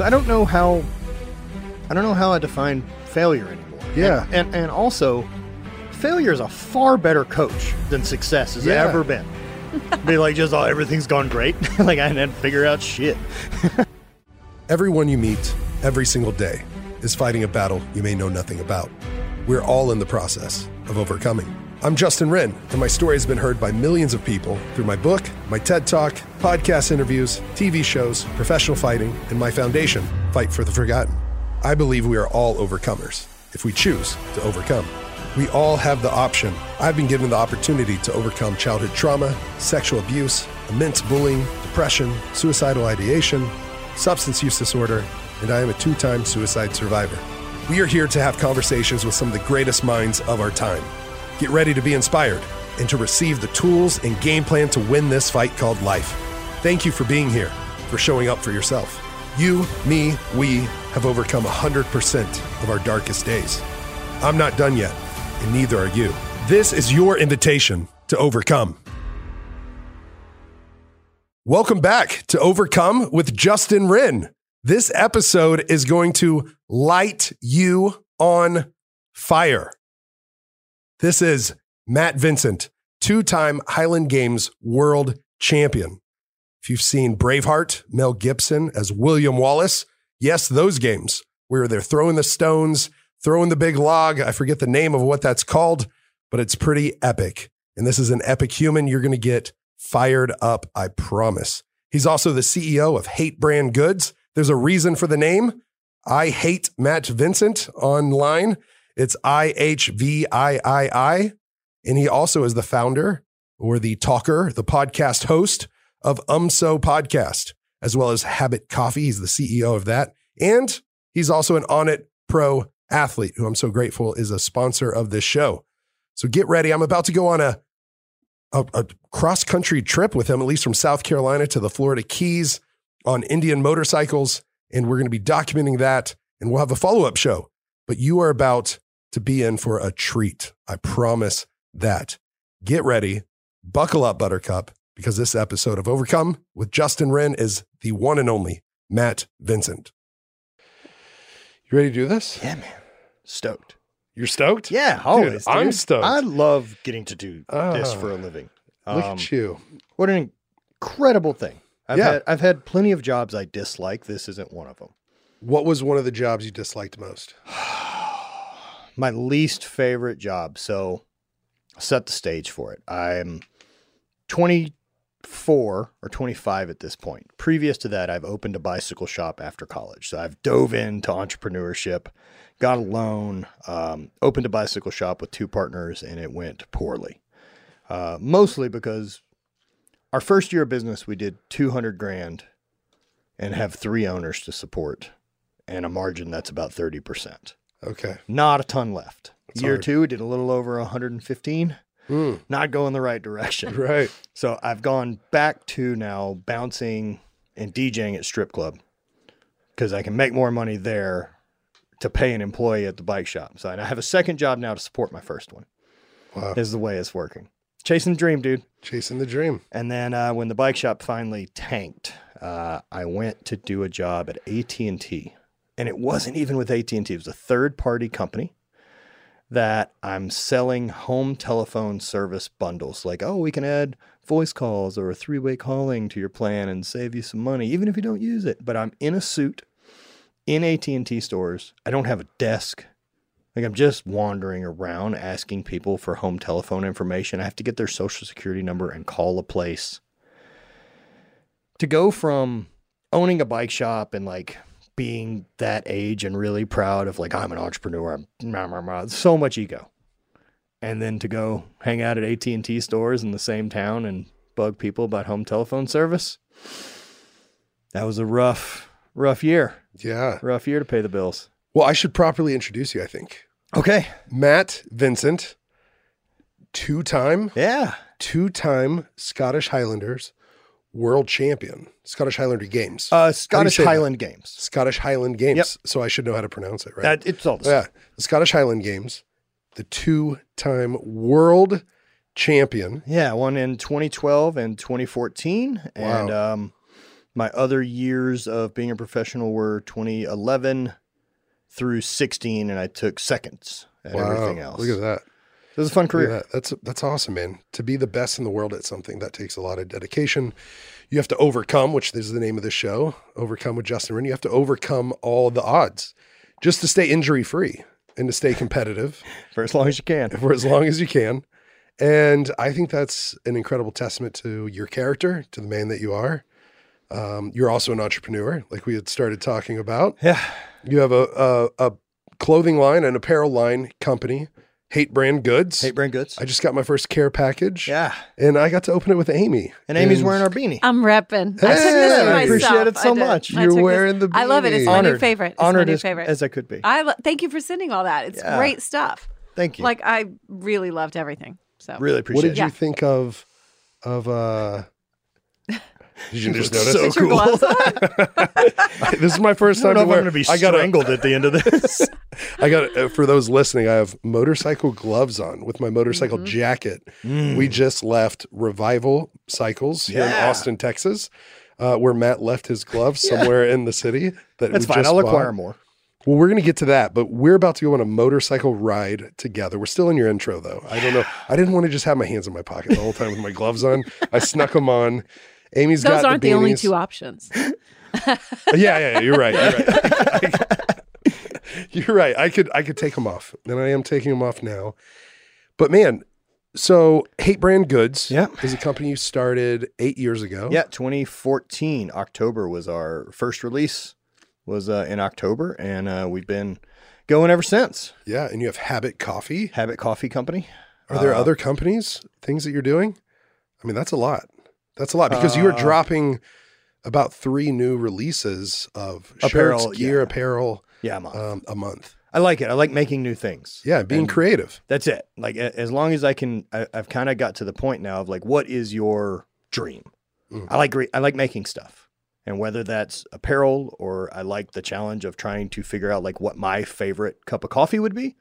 So I don't know how I don't know how I define failure anymore. Yeah. And and, and also failure is a far better coach than success has Yeah. ever been. Be like just oh everything's gone great. like I didn't figure out shit. Everyone you meet every single day is fighting a battle you may know nothing about. We're all in the process of overcoming. I'm Justin Wren, and my story has been heard by millions of people through my book, my TED Talk, podcast interviews, TV shows, professional fighting, and my foundation, Fight for the Forgotten. I believe we are all overcomers if we choose to overcome. We all have the option. I've been given the opportunity to overcome childhood trauma, sexual abuse, immense bullying, depression, suicidal ideation, substance use disorder, and I am a two time suicide survivor. We are here to have conversations with some of the greatest minds of our time. Get ready to be inspired and to receive the tools and game plan to win this fight called life. Thank you for being here, for showing up for yourself. You, me, we have overcome 100% of our darkest days. I'm not done yet, and neither are you. This is your invitation to overcome. Welcome back to Overcome with Justin Wren. This episode is going to light you on fire. This is Matt Vincent, two time Highland Games world champion. If you've seen Braveheart, Mel Gibson as William Wallace, yes, those games where they're throwing the stones, throwing the big log. I forget the name of what that's called, but it's pretty epic. And this is an epic human. You're going to get fired up, I promise. He's also the CEO of Hate Brand Goods. There's a reason for the name. I hate Matt Vincent online. It's I H V I I I. And he also is the founder or the talker, the podcast host of UMSO Podcast, as well as Habit Coffee. He's the CEO of that. And he's also an Onnit Pro athlete, who I'm so grateful is a sponsor of this show. So get ready. I'm about to go on a, a, a cross country trip with him, at least from South Carolina to the Florida Keys on Indian motorcycles. And we're going to be documenting that. And we'll have a follow up show. But you are about to be in for a treat. I promise that. Get ready. Buckle up, Buttercup, because this episode of Overcome with Justin Wren is the one and only Matt Vincent. You ready to do this? Yeah, man. Stoked. You're stoked? Yeah, always. I'm stoked. I love getting to do this Ah. for a living. Look Um, at you. What an incredible thing. I've Yeah. had I've had plenty of jobs I dislike. This isn't one of them. What was one of the jobs you disliked most? My least favorite job. So set the stage for it. I'm 24 or 25 at this point. Previous to that, I've opened a bicycle shop after college. So I've dove into entrepreneurship, got a loan, um, opened a bicycle shop with two partners, and it went poorly. Uh, mostly because our first year of business, we did 200 grand and have three owners to support and a margin that's about 30%. Okay. Not a ton left. That's Year hard. two, we did a little over 115. Mm, Not going the right direction. right. So I've gone back to now bouncing and DJing at strip club because I can make more money there to pay an employee at the bike shop. So I have a second job now to support my first one. Wow. Is the way it's working. Chasing the dream, dude. Chasing the dream. And then uh, when the bike shop finally tanked, uh, I went to do a job at AT and T, and it wasn't even with AT and T. It was a third party company that I'm selling home telephone service bundles. Like, oh, we can add voice calls or a three way calling to your plan and save you some money, even if you don't use it. But I'm in a suit in AT and T stores. I don't have a desk. Like I'm just wandering around asking people for home telephone information. I have to get their social security number and call a place. To go from owning a bike shop and like being that age and really proud of like I'm an entrepreneur, I'm so much ego. And then to go hang out at AT&T stores in the same town and bug people about home telephone service. That was a rough rough year. Yeah. Rough year to pay the bills. Well, I should properly introduce you, I think. Okay. Matt Vincent, two time, Yeah. two time Scottish Highlanders world champion, Scottish Highlander Games. Uh, Scottish say that? Highland Games. Scottish Highland Games. Yep. So I should know how to pronounce it, right? That, it's all the same. yeah. The Scottish Highland Games, the two time world champion. Yeah, one in 2012 and 2014, wow. and um, My other years of being a professional were 2011 through 16, and I took seconds at everything else. Look at that. It was a fun career. that. That's that's awesome, man. To be the best in the world at something that takes a lot of dedication. You have to overcome, which is the name of the show, overcome with Justin Wren. You have to overcome all the odds just to stay injury free and to stay competitive For as long as you can. for as long as you can. And I think that's an incredible testament to your character, to the man that you are. Um, you're also an entrepreneur, like we had started talking about. Yeah. You have a, a, a clothing line, an apparel line company, Hate Brand Goods. Hate brand goods. I just got my first care package. yeah. And I got to open it with Amy. And Amy's wearing our beanie. I'm repping. I Hey, took this for I appreciate it so I much. I You're took this- wearing the I love it. It's my new favorite. It's honored my new as, favorite. as I could be. I lo- thank you for sending all that. It's Yeah. great stuff. Thank you. Like I really loved everything. So really appreciate it. What did it. Yeah. you think of of uh Did you just notice? So Put cool. this is my first I don't time know to if I'm going to be I got a, strangled at the end of this. I got uh, for those listening. I have motorcycle gloves on with my motorcycle Mm-hmm. jacket. We just left Revival Cycles here in Austin, Texas, uh, where Matt left his gloves somewhere in the city. That That's fine. just I'll bought. acquire more. Well, we're going to get to that, but we're about to go on a motorcycle ride together. We're still in your intro, though. I don't know. I didn't want to just have my hands in my pocket the whole time with my gloves on. I snuck them on. Amy's Those got aren't the, only two options. Yeah, yeah, yeah, you're right. You're right. you're right. I could I could take them off, and I am taking them off now. But man, so Hate Brand Goods Yeah. is a company you started eight years ago. Yeah, 2014 October was our first release. Was uh, in October, and uh, we've been going ever since. yeah, and you have Habit Coffee. Habit Coffee Company. Are there Uh, other companies, things that you're doing? I mean, that's a lot. That's a lot because you were Uh, dropping about three new releases of Apparel, shirts, gear, yeah. apparel Yeah, I'm on. um, a month. I like it. I like making new things. Yeah, being And creative. That's it. Like as long as I can, I, I've kind of got to the point now of like, what is your dream? Mm. I like I like making stuff, and whether that's apparel or I like the challenge of trying to figure out like what my favorite cup of coffee would be,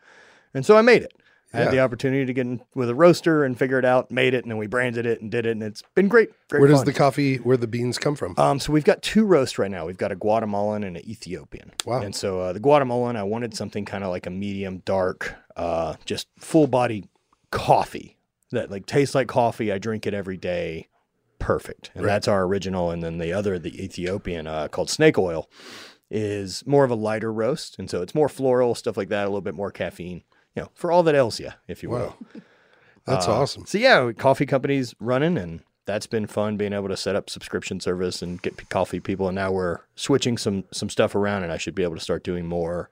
and so I made it. I Yeah. had the opportunity to get in with a roaster and figure it out, made it, and then we branded it and did it, and it's been great. great Where does fun. the coffee, where the beans come from? Um, so we've got two roasts right now. We've got a Guatemalan and an Ethiopian. Wow. And so uh, the Guatemalan, I wanted something kind of like a medium dark, uh, just full body coffee that like tastes like coffee. I drink it every day. Perfect. And Right. that's our original. And then the other, the Ethiopian, uh, called Snake Oil, is more of a lighter roast. And so it's more floral, stuff like that, a little bit more caffeine, you know, for all that ails you, if you will. That's Uh, awesome. So yeah, coffee companies running, and that's been fun being able to set up subscription service and get p- coffee people. And now we're switching some some stuff around, and I should be able to start doing more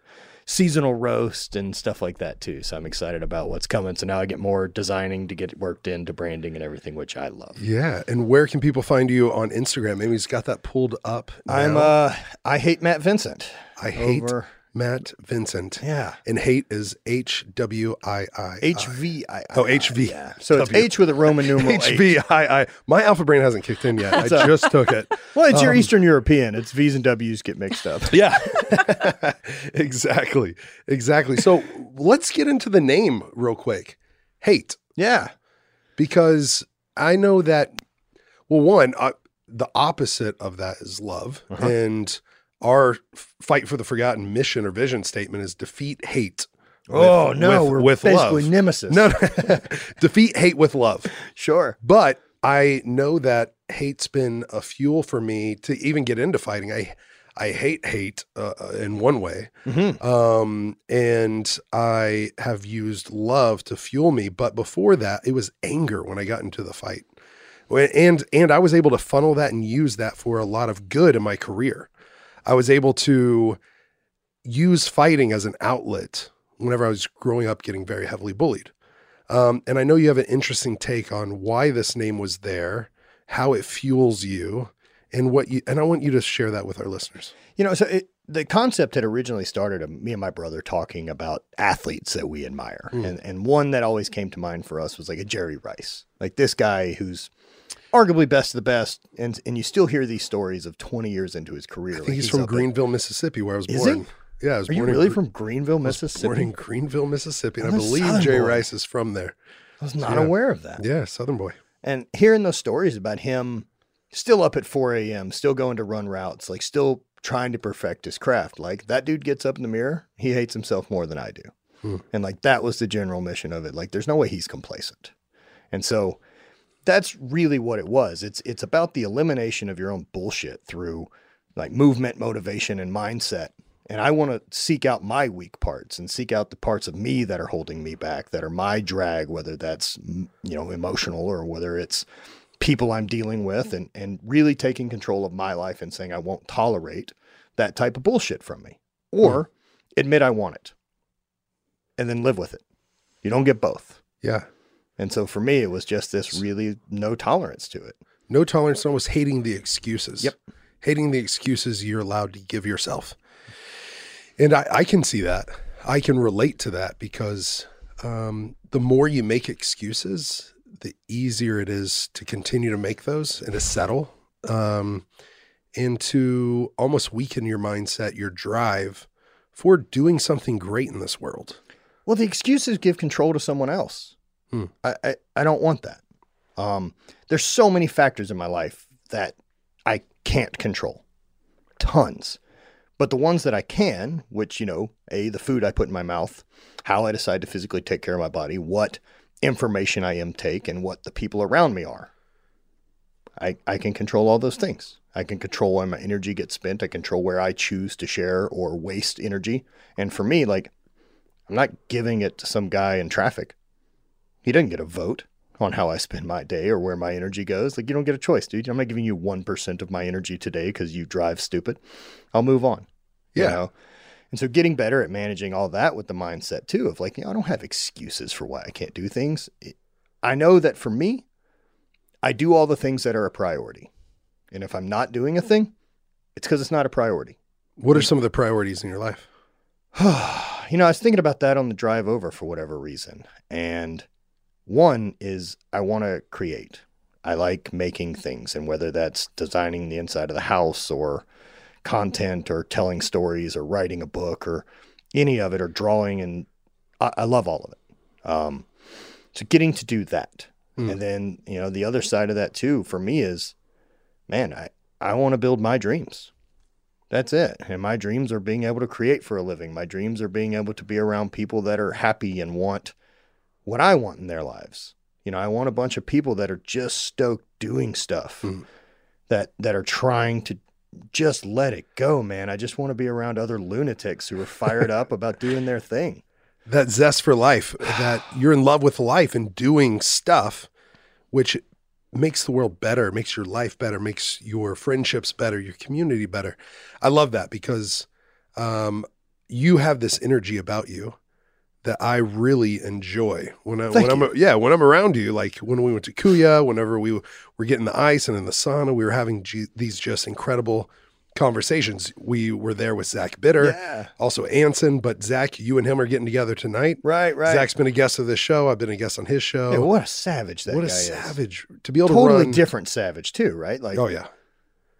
seasonal roast and stuff like that too. So I'm excited about what's coming. So now I get more designing to get worked into branding and everything, which I love. Yeah. And where can people find you on Instagram? Amy's got that pulled up. I'm uh I hate Matt Vincent. I hate over- Matt Vincent. Yeah. And hate is H W I I. H V I. Oh, HV. Yeah. So it's W. H with a Roman numeral H H. V I I. My alpha brain hasn't kicked in yet. I just took it. Well, it's your Um, Eastern European. It's V's and W's get mixed up. Yeah. exactly. Exactly. So let's get into the name real quick. Hate. Yeah. because I know that. Well, one, uh, the opposite of that is love, Uh-huh. and our fight for the forgotten mission or vision statement is defeat hate. with- oh no, with, we're with basically love. nemesis. No, defeat hate with love. Sure. But I know that hate's been a fuel for me to even get into fighting. I I hate hate uh, uh, in one way, Mhm. um, and I have used love to fuel me. But before that, it was anger when I got into the fight, and and I was able to funnel that and use that for a lot of good in my career. I was able to use fighting as an outlet whenever I was growing up, getting very heavily bullied. Um, and I know you have an interesting take on why this name was there, how it fuels you, and what you. And I want you to share that with our listeners. You know, so it, the concept had originally started of me and my brother talking about athletes that we admire. Mm. And, and one that always came to mind for us was like a Jerry Rice, like this guy who's arguably best of the best. And, and you still hear these stories of 20 years into his career. I think like he's, from Greenville, Mississippi, where I was Is born. he? Yeah, I was Are you born in really Gre- from Greenville, Mississippi? Born in Greenville, Mississippi, and I'm I a believe Jay boy. Rice is from there. I was not Yeah. aware of that. Yeah, Southern boy. And hearing those stories about him still up at 4 a.m., still going to run routes, like still trying to perfect his craft. Like that dude gets up in the mirror, he hates himself more than I do. Hmm. And like that was the general mission of it. Like there's no way he's complacent. And so that's really what it was. It's it's about the elimination of your own bullshit through like movement, motivation, and mindset. And I want to seek out my weak parts and seek out the parts of me that are holding me back, that are my drag, whether that's mm, you know emotional or whether it's people I'm dealing with, and and really taking control of my life and saying I won't tolerate that type of bullshit from me, or admit I want it, and then live with it. You don't get both. Yeah. And so for me, it was just this really no tolerance to it. No tolerance, almost hating the excuses. Yep. Hating the excuses you're allowed to give yourself. And I, I can see that. I can relate to that because um, the more you make excuses, the easier it is to continue to make those and to settle um, and to almost weaken your mindset, your drive for doing something great in this world. Well, the excuses give control to someone else. Hmm. I, I, I don't want that. Um, there's so many factors in my life that I can't control. Tons. But the ones that I can, which, you know, A, the food I put in my mouth, how I decide to physically take care of my body, what information I intake, and what the people around me are. I, I can control all those things. I can control where my energy gets spent. I control where I choose to share or waste energy. And for me, like, I'm not giving it to some guy in traffic. He doesn't get a vote on how I spend my day or where my energy goes. Like, you don't get a choice, dude. I'm not giving you 1% of my energy today because you drive stupid. I'll move on. you Yeah. know? And so getting better at managing all that with the mindset too of like, you know, I don't have excuses for why I can't do things. It- I know that for me, I do all the things that are a priority. And if I'm not doing a thing, it's because it's not a priority. What are some of the priorities in your life? you know, I was thinking about that on the drive over for whatever reason. And one is I want to create. I like making things, and whether that's designing the inside of the house or content or telling stories or writing a book or any of it or drawing, and I, I love all of it. Um, so getting to do that. Hmm. And then, you know, the other side of that too for me is, man, I, I want to build my dreams. That's it. And my dreams are being able to create for a living. My dreams are being able to be around people that are happy and want what I want in their lives. You know, I want a bunch of people that are just stoked doing stuff Mm. that that are trying to just let it go, man. I just want to be around other lunatics who are fired up about doing their thing. that zest for life, that you're in love with life and doing stuff, which makes the world better, makes your life better, makes your friendships better, your community better. I love that because um, you have this energy about you that I really enjoy when I Thank when I'm yeah when I'm around you. Like when we went to Kuya, whenever we were getting the ice and in the sauna, we were having g- these just incredible conversations. We were there with Zach Bitter, Yeah. also Anson, but Zach, you and him are getting together tonight. Right, right. Zach's been a guest of this show. I've been a guest on his show. Yeah, what a savage that what a guy is. savage to be able to Totally different savage too, right? Like Oh yeah,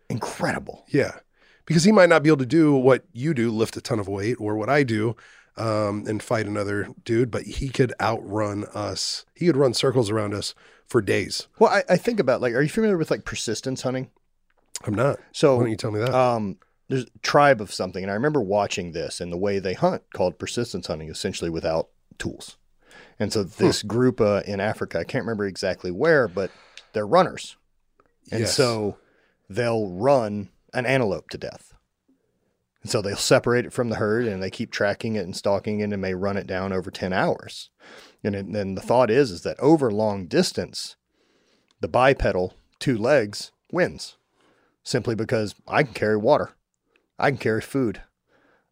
incredible. yeah. Because he might not be able to do what you do, lift a ton of weight, or what I do, um, and fight another dude, but he could outrun us. He could run circles around us for days. Well, I, I think about like, are you familiar with like persistence hunting? I'm not. So Why don't you tell me that? um, there's a tribe of something, and I remember watching this and the way they hunt called persistence hunting, essentially without tools. And so this group uh, in Africa, I can't remember exactly where, but they're runners, and Yes. so they'll run an antelope to death. And so they'll separate it from the herd, and they keep tracking it and stalking it, and may run it down over ten hours. And then the thought is is that over long distance, the bipedal two legs wins simply because I can carry water. I can carry food.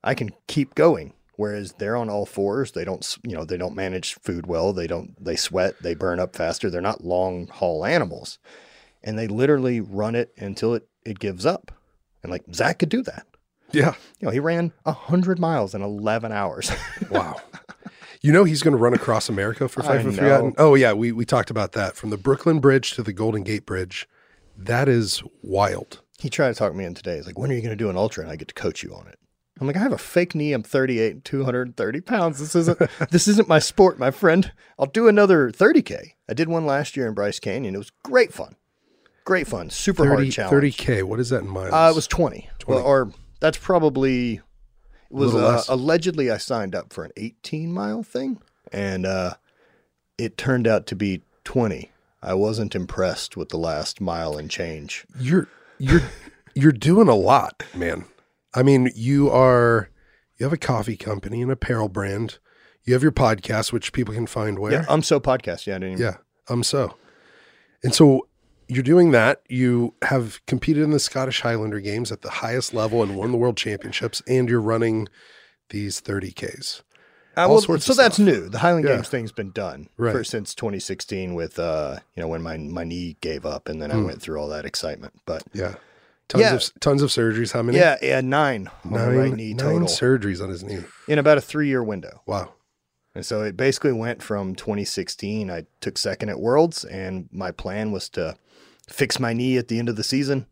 I can keep going. Whereas they're on all fours, they don't, you know, they don't manage food well. They don't, they sweat, they burn up faster. They're not long haul animals, and they literally run it until it it gives up. And like Zach could do that. Yeah. You know, he ran hundred miles in eleven hours. Wow. You know he's going to run across America for Fight for. Forgotten. Oh yeah, we we talked about that from the Brooklyn Bridge to the Golden Gate Bridge. That is wild. he tried to talk me in today. He's like, "When are you going to do an ultra?" And I get to coach you on it. I'm like, "I have a fake knee. I'm 38, 230 pounds. This isn't this isn't my sport, my friend. I'll do another 30k. I did one last year in Bryce Canyon. It was great fun. great fun, super 30, hard challenge. 30K. What is that in miles? Uh, it was 20. 20. Well, or that's probably it was Little uh, allegedly I signed up for an 18 mile thing and uh, it turned out to be 20. I wasn't impressed with the last mile and change. you're you're you're doing a lot, man. I mean, you are you have a coffee company, an apparel brand. You have your podcast, which people can find where. Yeah, I'm so podcast. Yeah, I didn't even, Yeah, um, so, and so you're doing that. You have competed in the Scottish Highlander Games at the highest level and won the World Championships, and you're running these 30ks. Uh, well, sorts so that's stuff. new. The Highland Yeah. Games thing's been done Right. for since 2016 with uh, you know when my my knee gave up and then I Hmm. went through all that excitement. But Yeah, tons Yeah. of tons of surgeries. How many? yeah, yeah, nine nine, right knee nine total surgeries on his knee. in about a three year window. Wow. And so it basically went from 2016. I took second at Worlds, and my plan was to fix my knee at the end of the season,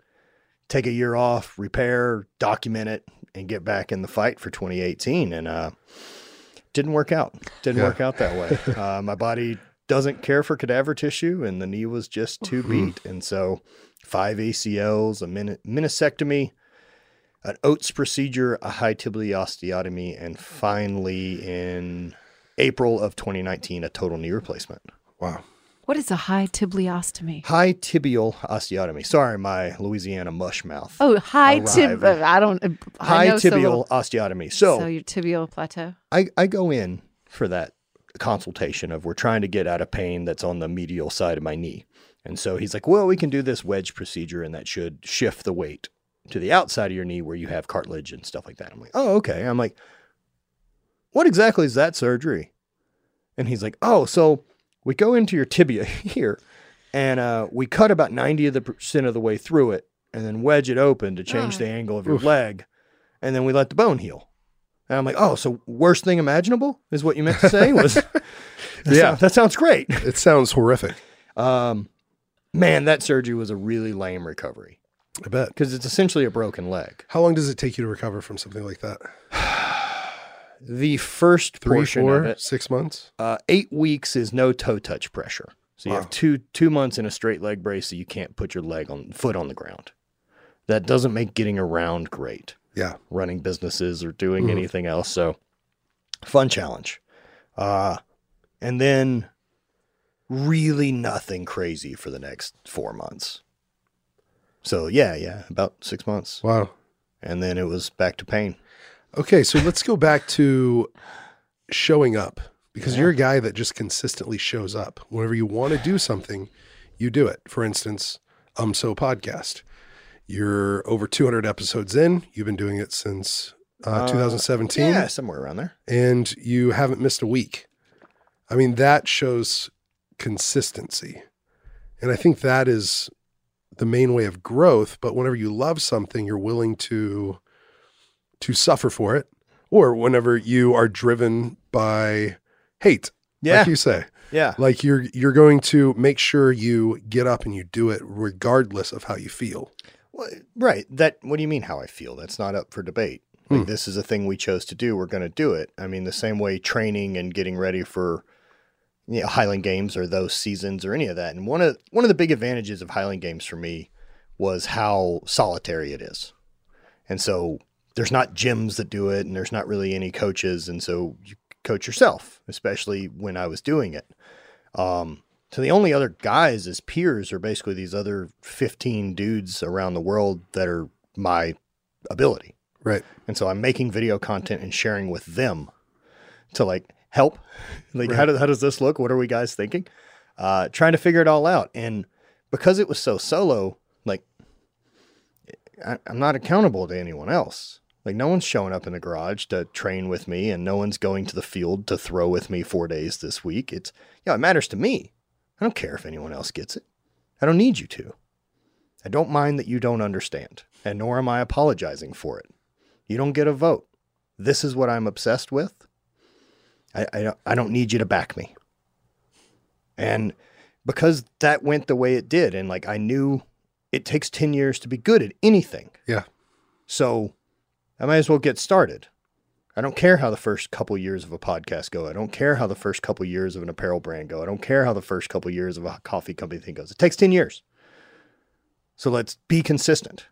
take a year off, repair, document it, and get back in the fight for 2018. And uh, didn't work out. Didn't Yeah. work out that way. uh, my body doesn't care for cadaver tissue, and the knee was just too beat. And so five ACLs, a min- meniscectomy, an OATS procedure, a high tibial osteotomy, and finally in April of 2019, a total knee replacement. Wow. What is a high tibialostomy? High tibial osteotomy. Sorry, my Louisiana mush mouth. Oh, high tib. Uh, I don't. I High so tibial little- osteotomy. So, So, your tibial plateau. I, I go in for that consultation of we're trying to get out of pain that's on the medial side of my knee. And so he's like, well, we can do this wedge procedure and that should shift the weight to the outside of your knee where you have cartilage and stuff like that. I'm like, oh, okay. I'm like, what exactly is that surgery? And he's like, oh, so we go into your tibia here and uh, we cut about 90 of the percent of the way through it and then wedge it open to change Ah. the angle of your Oof. leg. And then we let the bone heal. And I'm like, oh, so worst thing imaginable is what you meant to say was, that Yeah. sounds- that sounds great. It sounds horrific. Um, man, that surgery was a really lame recovery I bet. because it's essentially a broken leg. How long does it take you to recover from something like that? The first Three, portion four, of it, six months? uh, eight weeks is no toe touch pressure. So you Wow. have two two months in a straight leg brace, so you can't put your leg on foot on the ground. That doesn't make getting around great. Yeah. running businesses or doing Mhm. anything else. So fun challenge. Uh, and then really nothing crazy for the next four months. So yeah, yeah, about six months. Wow. And then it was back to pain. Okay, so let's go back to showing up because Yeah. you're a guy that just consistently shows up. Whenever you want to do something, you do it. For instance, Um So podcast. You're over 200 episodes in. You've been doing it since uh, Uh, 2017, Yeah, somewhere around there. and you haven't missed a week. I mean, that shows consistency. And I think that is the main way of growth. But whenever you love something, you're willing to to suffer for it. Or whenever you are driven by hate, Yeah, like you say. yeah, Like you're you're going to make sure you get up and you do it regardless of how you feel. Well, right. That. What do you mean? How I feel? That's not up for debate. Like Hmm. this is a thing we chose to do. We're going to do it. I mean, the same way training and getting ready for you know, Highland Games or those seasons or any of that. And one of one of the big advantages of Highland Games for me was how solitary it is. And so there's not gyms that do it, and there's not really any coaches, and so you coach yourself, especially when I was doing it. Um, so the only other guys as peers are basically these other 15 dudes around the world that are my ability. Right. And so I'm making video content and sharing with them to like help. Like, how, do, how does this look? What are we guys thinking? Uh, trying to figure it all out. And because it was so solo, like, I, I'm not accountable to anyone else. Like, no one's showing up in the garage to train with me, and no one's going to the field to throw with me four days this week. It's, yeah, it matters to me. I don't care if anyone else gets it. I don't need you to. I don't mind that you don't understand, and nor am I apologizing for it. You don't get a vote. This is what I'm obsessed with. I, I, don't- I don't need you to back me. And because that went the way it did, and like I knew it takes 10 years to be good at anything. Yeah. So I might as well get started. I don't care how the first couple years of a podcast go. I don't care how the first couple years of an apparel brand go. I don't care how the first couple years of a coffee company thing goes. It takes 10 years. So let's be consistent.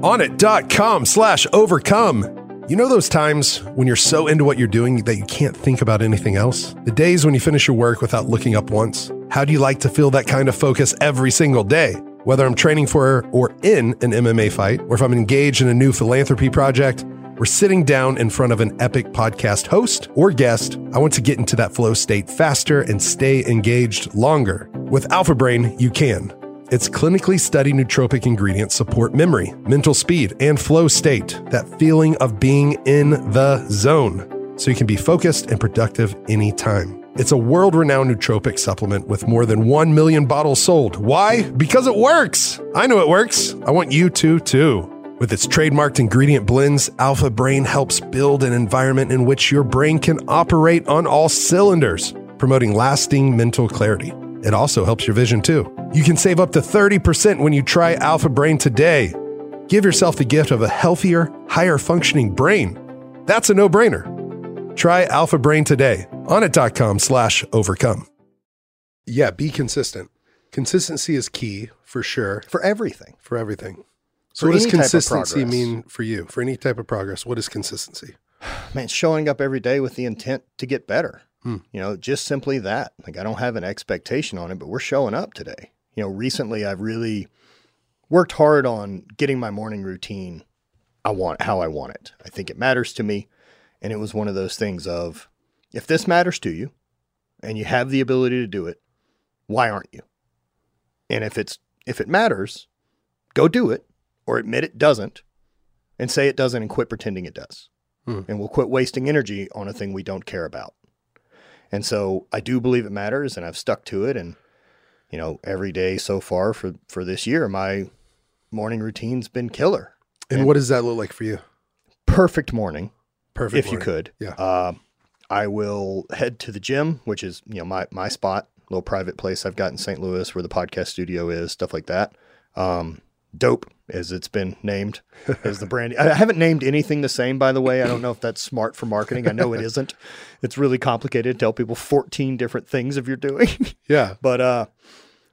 Onnit.com slash overcome. You know those times when you're so into what you're doing that you can't think about anything else? The days when you finish your work without looking up once? How do you like to feel that kind of focus every single day? Whether I'm training for or in an MMA fight, or if I'm engaged in a new philanthropy project, or sitting down in front of an epic podcast host or guest, I want to get into that flow state faster and stay engaged longer. With Alpha Brain, you can. Its clinically studied nootropic ingredients support memory, mental speed, and flow state, that feeling of being in the zone, so you can be focused and productive anytime. It's a world renowned nootropic supplement with more than 1 million bottles sold. Why? Because it works. I know it works. I want you to, too. With its trademarked ingredient blends, Alpha Brain helps build an environment in which your brain can operate on all cylinders, promoting lasting mental clarity. It also helps your vision too. You can save up to 30% when you try Alpha Brain today. Give yourself the gift of a healthier, higher functioning brain. That's a no brainer. Try Alpha Brain today Onnit.com slash overcome. Yeah, be consistent. Consistency is key for sure For everything. for everything. So, For what does any type of consistency mean for you? For any type of progress, what is consistency? Man, showing up every day with the intent to get better. Hmm. You know, just simply that. Like I don't have an expectation on it, but we're showing up today. You know, recently I've really worked hard on getting my morning routine I want how I want it. I think it matters to me. And it was one of those things of if this matters to you and you have the ability to do it, why aren't you? And if it's if it matters, go do it or admit it doesn't and say it doesn't and quit pretending it does. Hmm. And we'll quit wasting energy on a thing we don't care about. And so I do believe it matters and I've stuck to it and you know, every day so far for for this year my morning routine's been killer. And And- what does that look like for you? Perfect morning Perfect. if you could. Yeah. Uh, I will head to the gym, which is you know my my spot, little private place I've got in St. Louis where the podcast studio is, stuff like that. Um, dope, as it's been named, as the brand. I haven't named anything the same, by the way. I don't know if that's smart for marketing. I know it isn't. It's really complicated to tell people 14 different things if you're doing. Yeah. but uh,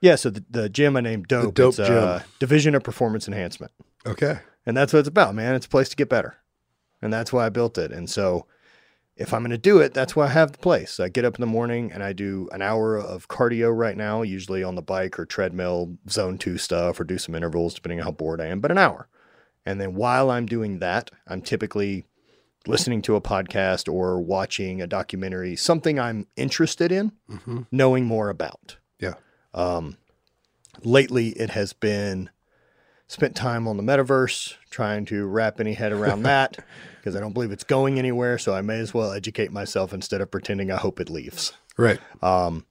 yeah. So the, the gym I named Dope. Dope it's, uh, Division of Performance Enhancement. Okay. And that's what it's about, man. It's a place to get better. And that's why I built it. And so if I'm going to do it, that's why I have the place. I get up in the morning and I do an hour of cardio right now, usually on the bike or treadmill, zone two stuff, or do some intervals depending on how bored I am, but an hour. And then while I'm doing that, I'm typically listening to a podcast or watching a documentary, something I'm interested in, hmm knowing more about. Yeah. Um, lately, it has been spent time on the metaverse, trying to wrap any head around that because I don't believe it's going anywhere. So I may as well educate myself instead of pretending I hope it leaves. Right. Um,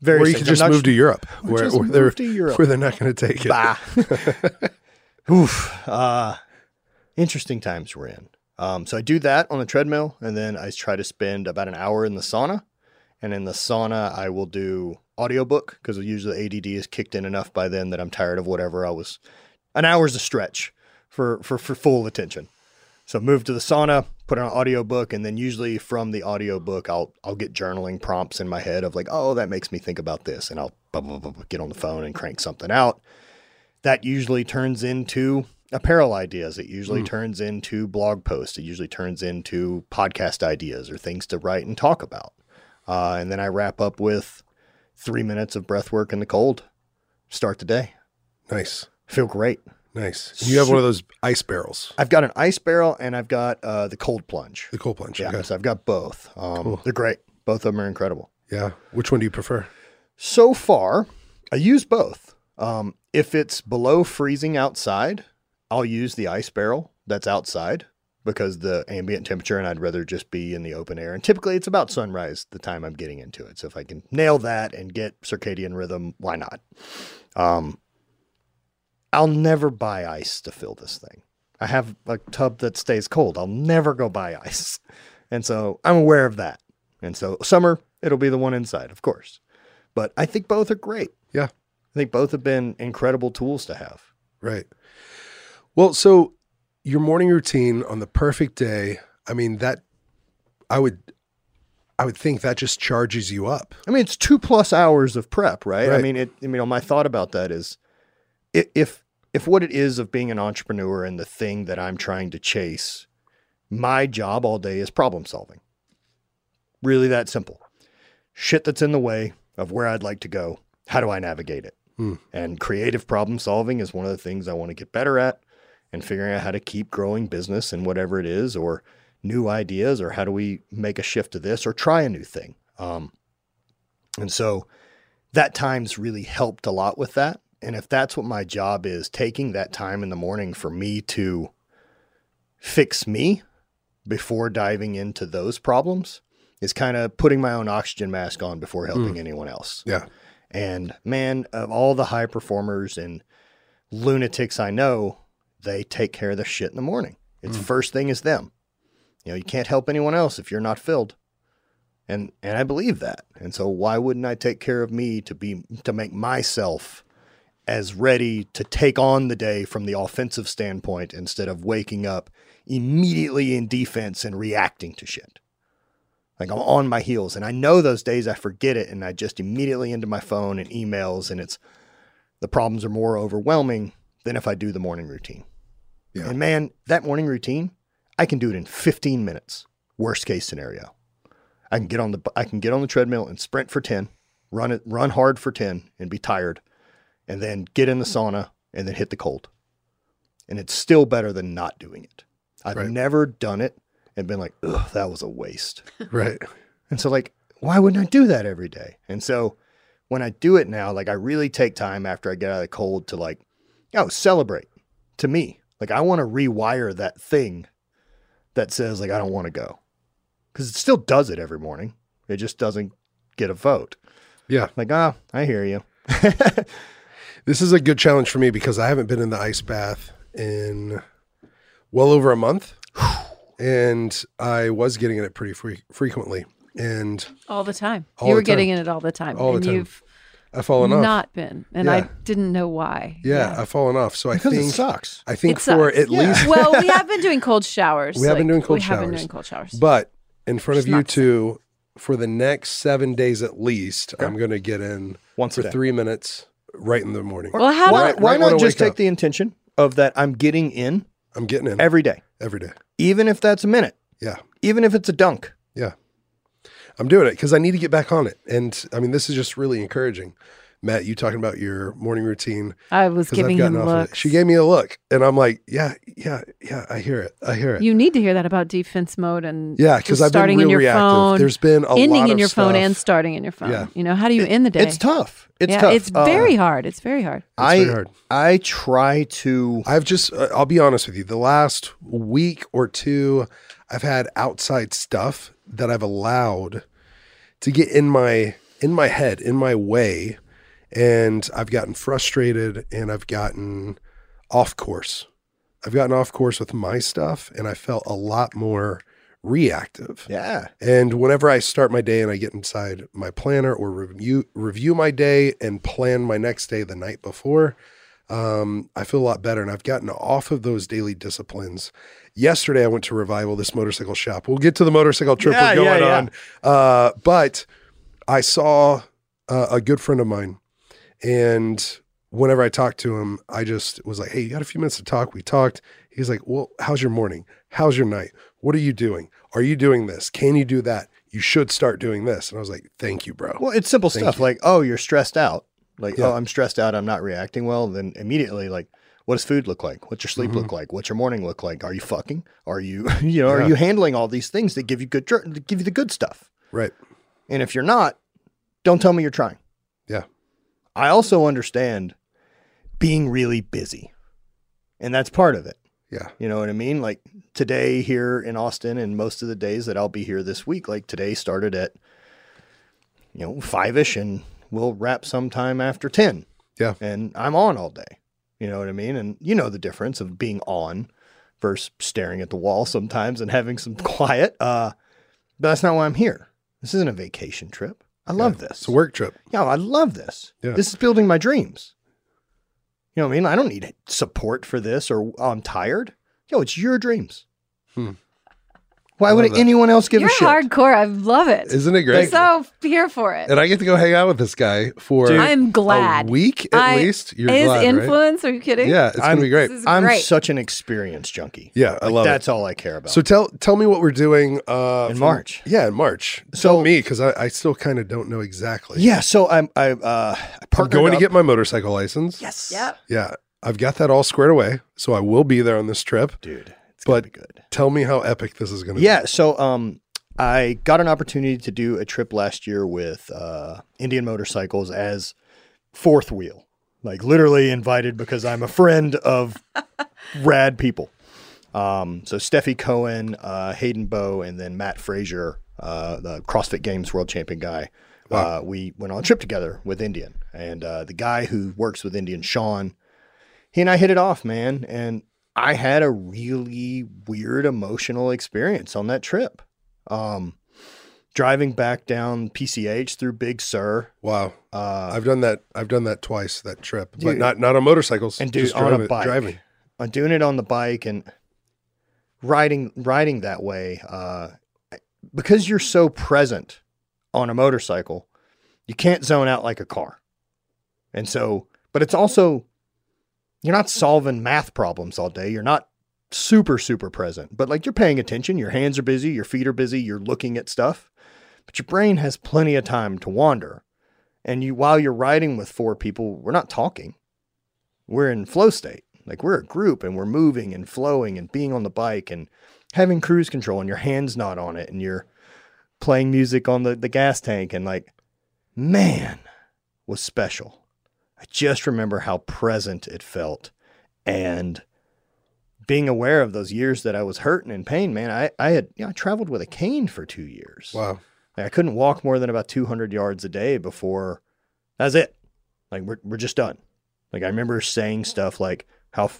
very Or you could just move to Europe, where, where they're to Europe. where they're not going to take it. Bah. Oof. Uh, interesting times we're in. Um, so I do that on the treadmill, and then I try to spend about an hour in the sauna. And in the sauna, I will do audiobook because usually ADD is kicked in enough by then that I'm tired of whatever I was. An hour's a stretch for for for full attention. So move to the sauna, put on an audiobook, and then usually from the audiobook, I'll I'll get journaling prompts in my head of like, oh, that makes me think about this, and I'll blah, blah, blah, blah, get on the phone and crank something out. That usually turns into apparel ideas. It usually Mm. turns into blog posts. It usually turns into podcast ideas or things to write and talk about. Uh, and then I wrap up with three minutes of breath work in the cold. Start the day. Nice. Feel great. Nice. And you have one of those ice barrels, I've got an ice barrel and I've got uh, the cold plunge. the cold plunge. Yeah, Okay. so I've got both. Um, Cool. They're great. Both of them are incredible. Yeah. Which one do you prefer? So far, I use both. Um, if it's below freezing outside, I'll use the ice barrel that's outside because the ambient temperature, and I'd rather just be in the open air. And typically, it's about sunrise the time I'm getting into it. So if I can nail that and get circadian rhythm, why not? Um, I'll never buy ice to fill this thing. I have a tub that stays cold. I'll never go buy ice. And so I'm aware of that. And so summer, it'll be the one inside, of course. But I think both are great. Yeah. I think both have been incredible tools to have. Right. Well, so your morning routine on the perfect day, I mean that I would I would think that just charges you up. I mean, it's two plus hours of prep, right? I mean, it. I mean, my thought about that is, if if what it is of being an entrepreneur and the thing that I'm trying to chase, my job all day is problem solving. Really that simple. Shit that's in the way of where I'd like to go. How do I navigate it? Hmm. And creative problem solving is one of the things I want to get better at and figuring out how to keep growing business and whatever it is or new ideas or how do we make a shift to this or try a new thing. Um, and so that time's really helped a lot with that. And if that's what my job is, taking that time in the morning for me to fix me before diving into those problems is kind of putting my own oxygen mask on before helping anyone else. Yeah. And man, of all the high performers and lunatics I know, they take care of their shit in the morning. It's mm. first thing is them. You know, you can't help anyone else if you're not filled. And and I believe that. And so why wouldn't I take care of me to be to make myself as ready to take on the day from the offensive standpoint instead of waking up immediately in defense and reacting to shit. Like I'm on my heels and I know those days I forget it and I just immediately into my phone and emails and it's the problems are more overwhelming than if I do the morning routine. Yeah. And man, that morning routine, I can do it in 15 minutes. Worst case scenario. I can get on the I can get on the treadmill and sprint for 10, run it run hard for 10 and be tired and then get in the sauna and then hit the cold. And it's still better than not doing it. I've Right. never done it and been like, ugh, that was a waste. Right. And so, like, why wouldn't I do that every day? And so, when I do it now, like, I really take time after I get out of the cold to, like, oh, celebrate to me. Like, I want to rewire that thing that says, like, I don't want to go. Because it still does it every morning. It just doesn't get a vote. Yeah. Like, ah, I hear you. This is a good challenge for me because I haven't been in the ice bath in well over a month. And I was getting in it pretty fre- frequently. And All the time. All you the were getting in it all the time. All the time. you've I've fallen off. not been. And I didn't know why. yeah, I've fallen off. So I Because it think sucks. I think It for sucks. at Yeah. least well, we have been doing cold showers. We have been like, doing cold we have been doing cold showers. But in front of you not two, for the next seven days at least, I'm going to get in Once for a day. three minutes right in the morning. well, how Why, about why right not just take up. the intention of that I'm getting in I'm getting in every day, every day. even if that's a minute, Yeah. even if it's a dunk. Yeah. I'm doing it because I need to get back on it. And I mean, this is just really encouraging. Matt, you talking about your morning routine. I was giving him gotten of looks. She gave me a look and I'm like, yeah, yeah, yeah, I hear it. I hear it. You need to hear that about defense mode and yeah, because I've been starting real in your reactive. phone, There's been a ending lot in of your phone and starting in your phone. Yeah. You know, how do you end the day? It's tough. It's yeah, tough. it's Uh, very hard. It's very hard. I very hard. I try to I've just, uh, I'll be honest with you. The last week or two, I've had outside stuff that I've allowed to get in my in my head, in my way, and I've gotten frustrated and I've gotten off course. I've gotten off course with my stuff, and I felt a lot more reactive. yeah. And whenever I start my day and I get inside my planner or review review my day and plan my next day the night before, um, I feel a lot better. And I've gotten off of those daily disciplines. Yesterday, I went to Revival, this motorcycle shop. We'll get to the motorcycle trip Yeah, we're going yeah, yeah. on. Uh, but I saw uh, a good friend of mine, and whenever I talked to him, I just was like, "Hey, you got a few minutes to talk?" We talked. He's like, "Well, how's your morning? How's your night? What are you doing? Are you doing this? Can you do that? You should start doing this." And I was like, "Thank you, bro." Well, it's simple Thank stuff you. like, oh, you're stressed out. Like, Yeah. oh, I'm stressed out. I'm not reacting well. Then immediately, like, what does food look like? What's your sleep look mm-hmm. like? What's your morning look like? Are you fucking? Are you, you know, Yeah. are you handling all these things that give you good, that give you the good stuff? Right. And if you're not, don't tell me you're trying. Yeah. I also understand being really busy, and that's part of it. Yeah. You know what I mean? Like today here in Austin, and most of the days that I'll be here this week, like today started at, you know, five ish, and we'll wrap sometime after 10. Yeah. And I'm on all day. You know what I mean? And you know the difference of being on versus staring at the wall sometimes and having some quiet. Uh, but that's not why I'm here. This isn't a vacation trip. I love this. It's a work trip. Yeah, I love this. Yeah. This is building my dreams. You know what I mean? I don't need support for this or oh, I'm tired. Yo, it's your dreams. Hmm. Why would that. anyone else give You're a shit? hardcore. I love it. Isn't it great? I'm so here for it. and I get to go hang out with this guy for Dude, I'm glad. a week at I- least. You're His glad, right? influence. Are you kidding? Yeah, it's I'm- gonna be great. This is I'm great. such an experience junkie. Yeah, I Like, love it. that's all I care about. So tell tell me what we're doing uh, In from- March. Yeah, in March. So- tell me because I, I still kind of don't know exactly. yeah, so I'm I uh I I'm partnered going to get my motorcycle license. yes, Yep. Yeah, I've got that all squared away, so I will be there on this trip. dude. But- good. Tell me how epic this is going to be. Yeah, so um, I got an opportunity to do a trip last year with uh, Indian Motorcycles as fourth wheel, like literally invited because I'm a friend of rad people. Um, so Stefi Cohen, uh, Hayden Bow, and then Mat Fraser, uh, the CrossFit Games world champion guy. Uh, we went on a trip together with Indian, and uh, the guy who works with Indian, Sean, he and I hit it off, man. And I had a really weird emotional experience on that trip. Um, driving back down PCH through Big Sur, Wow, uh, I've done that. I've done that twice. That trip, but not not on motorcycles. and dude just on a bike, driving. uh, doing it on the bike and riding riding that way, uh, because you're so present on a motorcycle, you can't zone out like a car, and so, but it's also you're not solving math problems all day. You're not super super present, but like you're paying attention. Your hands are busy, your feet are busy, you're looking at stuff, but your brain has plenty of time to wander. And you, while you're riding with four people, we're not talking. We're in flow state. Like we're a group and we're moving and flowing and being on the bike and having cruise control and your hand's not on it and you're playing music on the, the gas tank and like, man, was special. I just remember how present it felt. And being aware of those years that I was hurt and in pain, man, I, I had, you know, I traveled with a cane for two years. Wow. Like, I couldn't walk more than about 200 yards a day before that's it. Like we're, we're just done. Like I remember saying stuff like, how,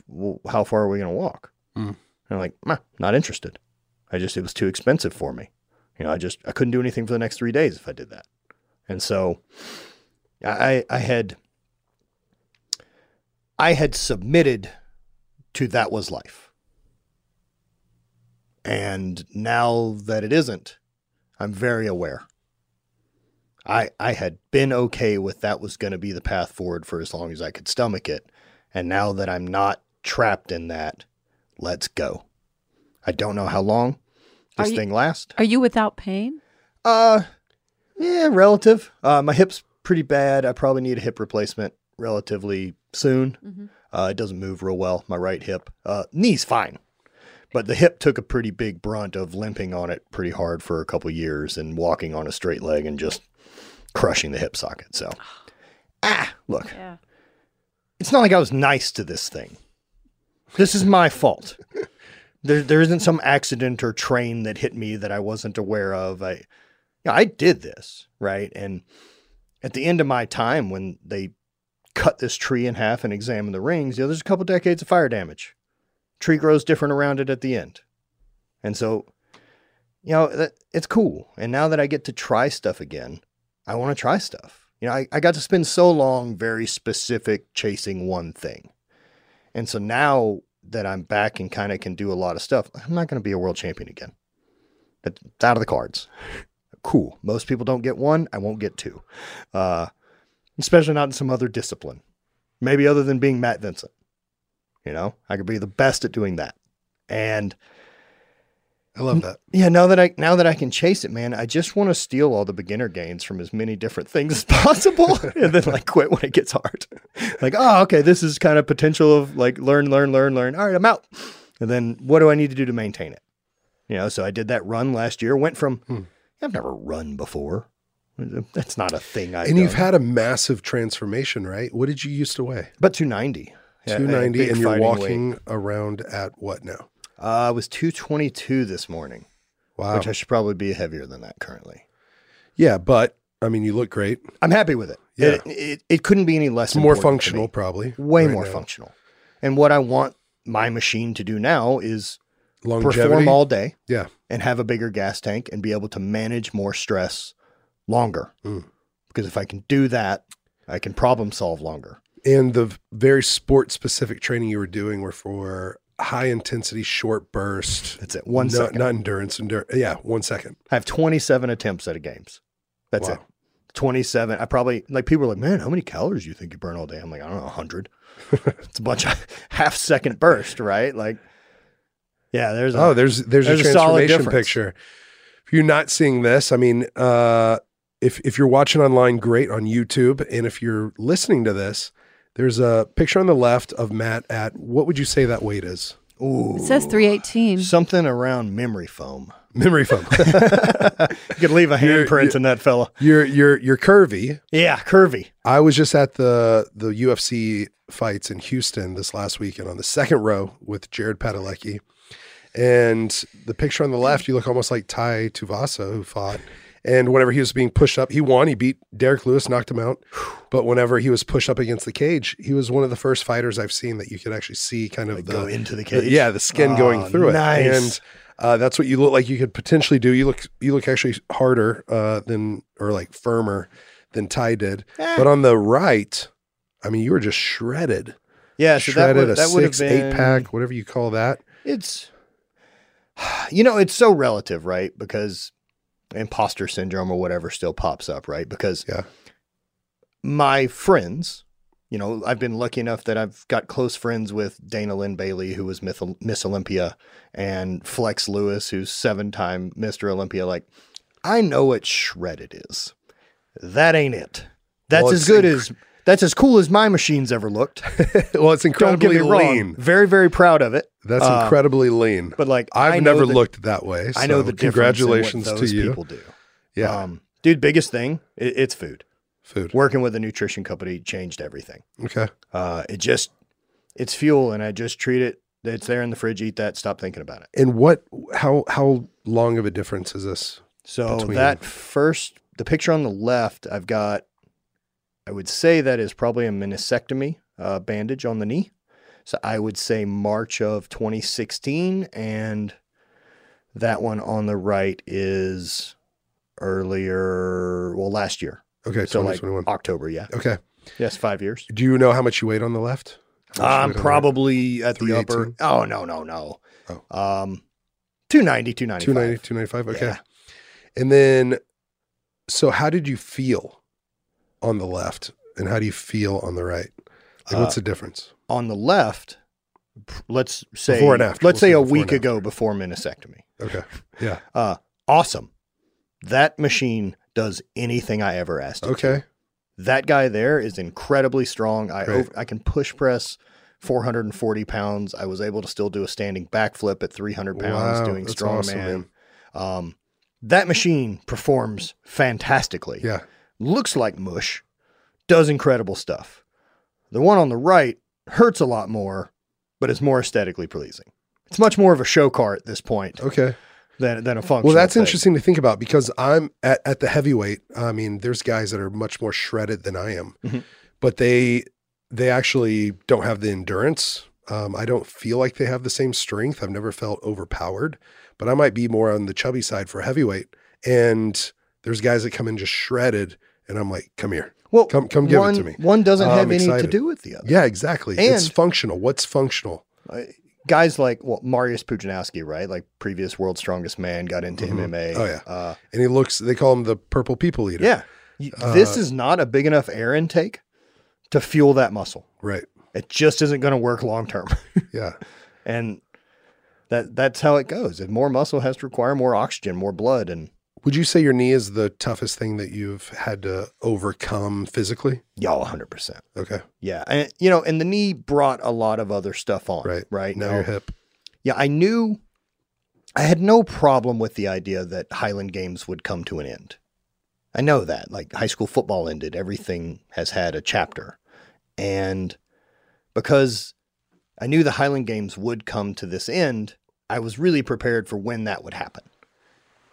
how far are we going to walk? Hmm. And I'm like, not interested. I just, it was too expensive for me. You know, I just, I couldn't do anything for the next three days if I did that. And so I, I had, I had submitted to that was life. And now that it isn't, I'm very aware. I I had been okay with that was going to be the path forward for as long as I could stomach it. And now that I'm not trapped in that, let's go. I don't know how long this you- thing lasts. Are you without pain? Uh yeah, relative. Uh my hip's pretty bad. I probably need a hip replacement relatively soon. Mhm. Uh it doesn't move real well, my right hip. Uh knee's fine. But the hip took a pretty big brunt of limping on it pretty hard for a couple years and walking on a straight leg and just crushing the hip socket. So ah, look, Yeah. it's not like I was nice to this thing. This is my fault. There, there isn't some accident or train that hit me that I wasn't aware of. I, yeah, I did this right, and at the end of my time, when they cut this tree in half and examine the rings, you know, there's a couple decades of fire damage. Tree grows different around it at the end, and so, you know, it's cool. And now that I get to try stuff again, I want to try stuff. You know, I, I got to spend so long very specific chasing one thing. And so now that I'm back and kind of can do a lot of stuff, I'm not going to be a world champion again. That's out of the cards. Cool. Most people don't get one. I won't get two. Uh, especially not in some other discipline. Maybe other than being Matt Vincent. You know, I could be the best at doing that. And I love that. yeah, now that I now that I can chase it, man, I just want to steal all the beginner gains from as many different things as possible, and then like quit when it gets hard. like, oh, okay, this is kind of potential of like learn, learn, learn, learn. All right, I'm out. And then what do I need to do to maintain it? You know, so I did that run last year. Went from Hmm. I've never run before. That's not a thing I. and you've had a massive transformation, right? What did you used to weigh? but 290. 290, big and you're fighting weight. walking around at what now? Uh, I was 222 this morning, Wow. which I should probably be heavier than that currently. yeah, but I mean, you look great. I'm happy with it. Yeah. It, it, it couldn't be any less more functional, probably. Way right more now. functional. And what I want my machine to do now is Longevity. perform all day yeah. and have a bigger gas tank and be able to manage more stress longer. Mm. Because if I can do that, I can problem solve longer. And the very sport specific training you were doing were for high intensity short burst. That's it. One no, second. Not endurance. Endur- yeah, one second. I have 27 attempts at a games. That's Wow. it. 27. I probably, like, people are like, man, how many calories do you think you burn all day? I'm like, I don't know, 100. it's a bunch of half second burst, right? Like, yeah, there's a, Oh, there's there's, There's a a transformation picture. If you're not seeing this, I mean, uh, if if you're watching online, great on YouTube, and if you're listening to this, there's a picture on the left of Matt at what would you say that weight is? ooh, It says 318. something around memory foam. Memory foam. You could leave a handprint in that fella. you're you're you're curvy. Yeah, curvy. I was just at the the UFC fights in Houston this last weekend on the second row with Jared Padalecki. And the picture on the left, you look almost like Tai Tuivasa, who fought. And whenever he was being pushed up, he won. He beat Derrick Lewis, knocked him out. But whenever he was pushed up against the cage, he was one of the first fighters I've seen that you could actually see kind of Like the go into the the- cage. yeah, the skin going Oh, through it. nice. And uh, that's what you look like you could potentially do. You look you look actually harder uh, than or like firmer than Tai did. Eh. But on the right, I mean, you were just shredded. yeah, so that shredded would, a that would have six, been eight pack, whatever you call that. It's, you know, it's so relative, right? Because imposter syndrome or whatever still pops up, right? Because Yeah. my friends, you know, I've been lucky enough that I've got close friends with Dana Lynn Bailey, who was Miss Olympia, and Flex Lewis, who's seven time Mr. Olympia. Like, I know what shredded is. That ain't it. That's Well, as good inc- as that's as cool as my machines ever looked. well, it's Don't get incredibly me wrong. lean. Very, very proud of it. That's Uh, incredibly lean. But like, I've never that- looked that way. I know so the difference in what Congratulations to you. people do. Yeah, Um, dude, biggest thing, it, it's food. food. Working with a nutrition company changed everything. Okay. Uh, it just, it's fuel, and I just treat it. It's there in the fridge. Eat that. Stop thinking about it. And what? How how long of a difference is this? So Between that first, the picture on the left, I've got. I would say that is probably a meniscectomy uh, bandage on the knee. So I would say March of 2016, and that one on the right is earlier. Well, last year. Okay, So like October, yeah. okay. Yes, five years. Do you know how much you weighed on the left? How much you I'm the probably at the upper. Oh no, no, no. Oh. Um, 290, 295. 290, 295. Okay. Yeah. And then, so how did you feel on the left and how do you feel on the right? Like, what's Uh, the difference? On the left, let's say Before and after. Let's We'll say a week ago before meniscectomy. Okay. Yeah. Uh, awesome. That machine does anything I ever asked. it to. Okay. That guy there is incredibly strong. I over, I can push press 440 pounds. I was able to still do a standing backflip at 300 pounds Wow, doing that's strong awesome, man. Um, that machine performs fantastically. Yeah. Looks like mush, does incredible stuff. The one on the right hurts a lot more, but it's more aesthetically pleasing. It's much more of a show car at this point Okay. than, than a functional. Well, that's thing. interesting to think about because I'm at, at the heavyweight. I mean, there's guys that are much more shredded than I am, Mhm. but they they actually don't have the endurance. Um, I don't feel like they have the same strength. I've never felt overpowered, but I might be more on the chubby side for heavyweight. And there's guys that come in just shredded, and I'm like, come here, Well, come come give one, it to me. One doesn't I'm have any to do with the other. Yeah, exactly. it's functional. What's functional? Guys like well, Mariusz Pudzianowski, right? Like previous world's strongest man, got into Mhm. MMA. Oh, yeah. Uh, And he looks. They call him the purple people eater. yeah. Y- this Uh, is not a big enough air intake to fuel that muscle. Right. It just isn't going to work long term. Yeah. and that that's how it goes. If more muscle has to require more oxygen, more blood, and Would you say your knee is the toughest thing that you've had to overcome physically? y'all 100%. Okay. Yeah. And, you know, and the knee brought a lot of other stuff on. Right. Right. Now Now, your hip. yeah, I knew I had no problem with the idea that Highland Games would come to an end. I know that. Like high school football ended, everything has had a chapter. And because I knew the Highland Games would come to this end, I was really prepared for when that would happen.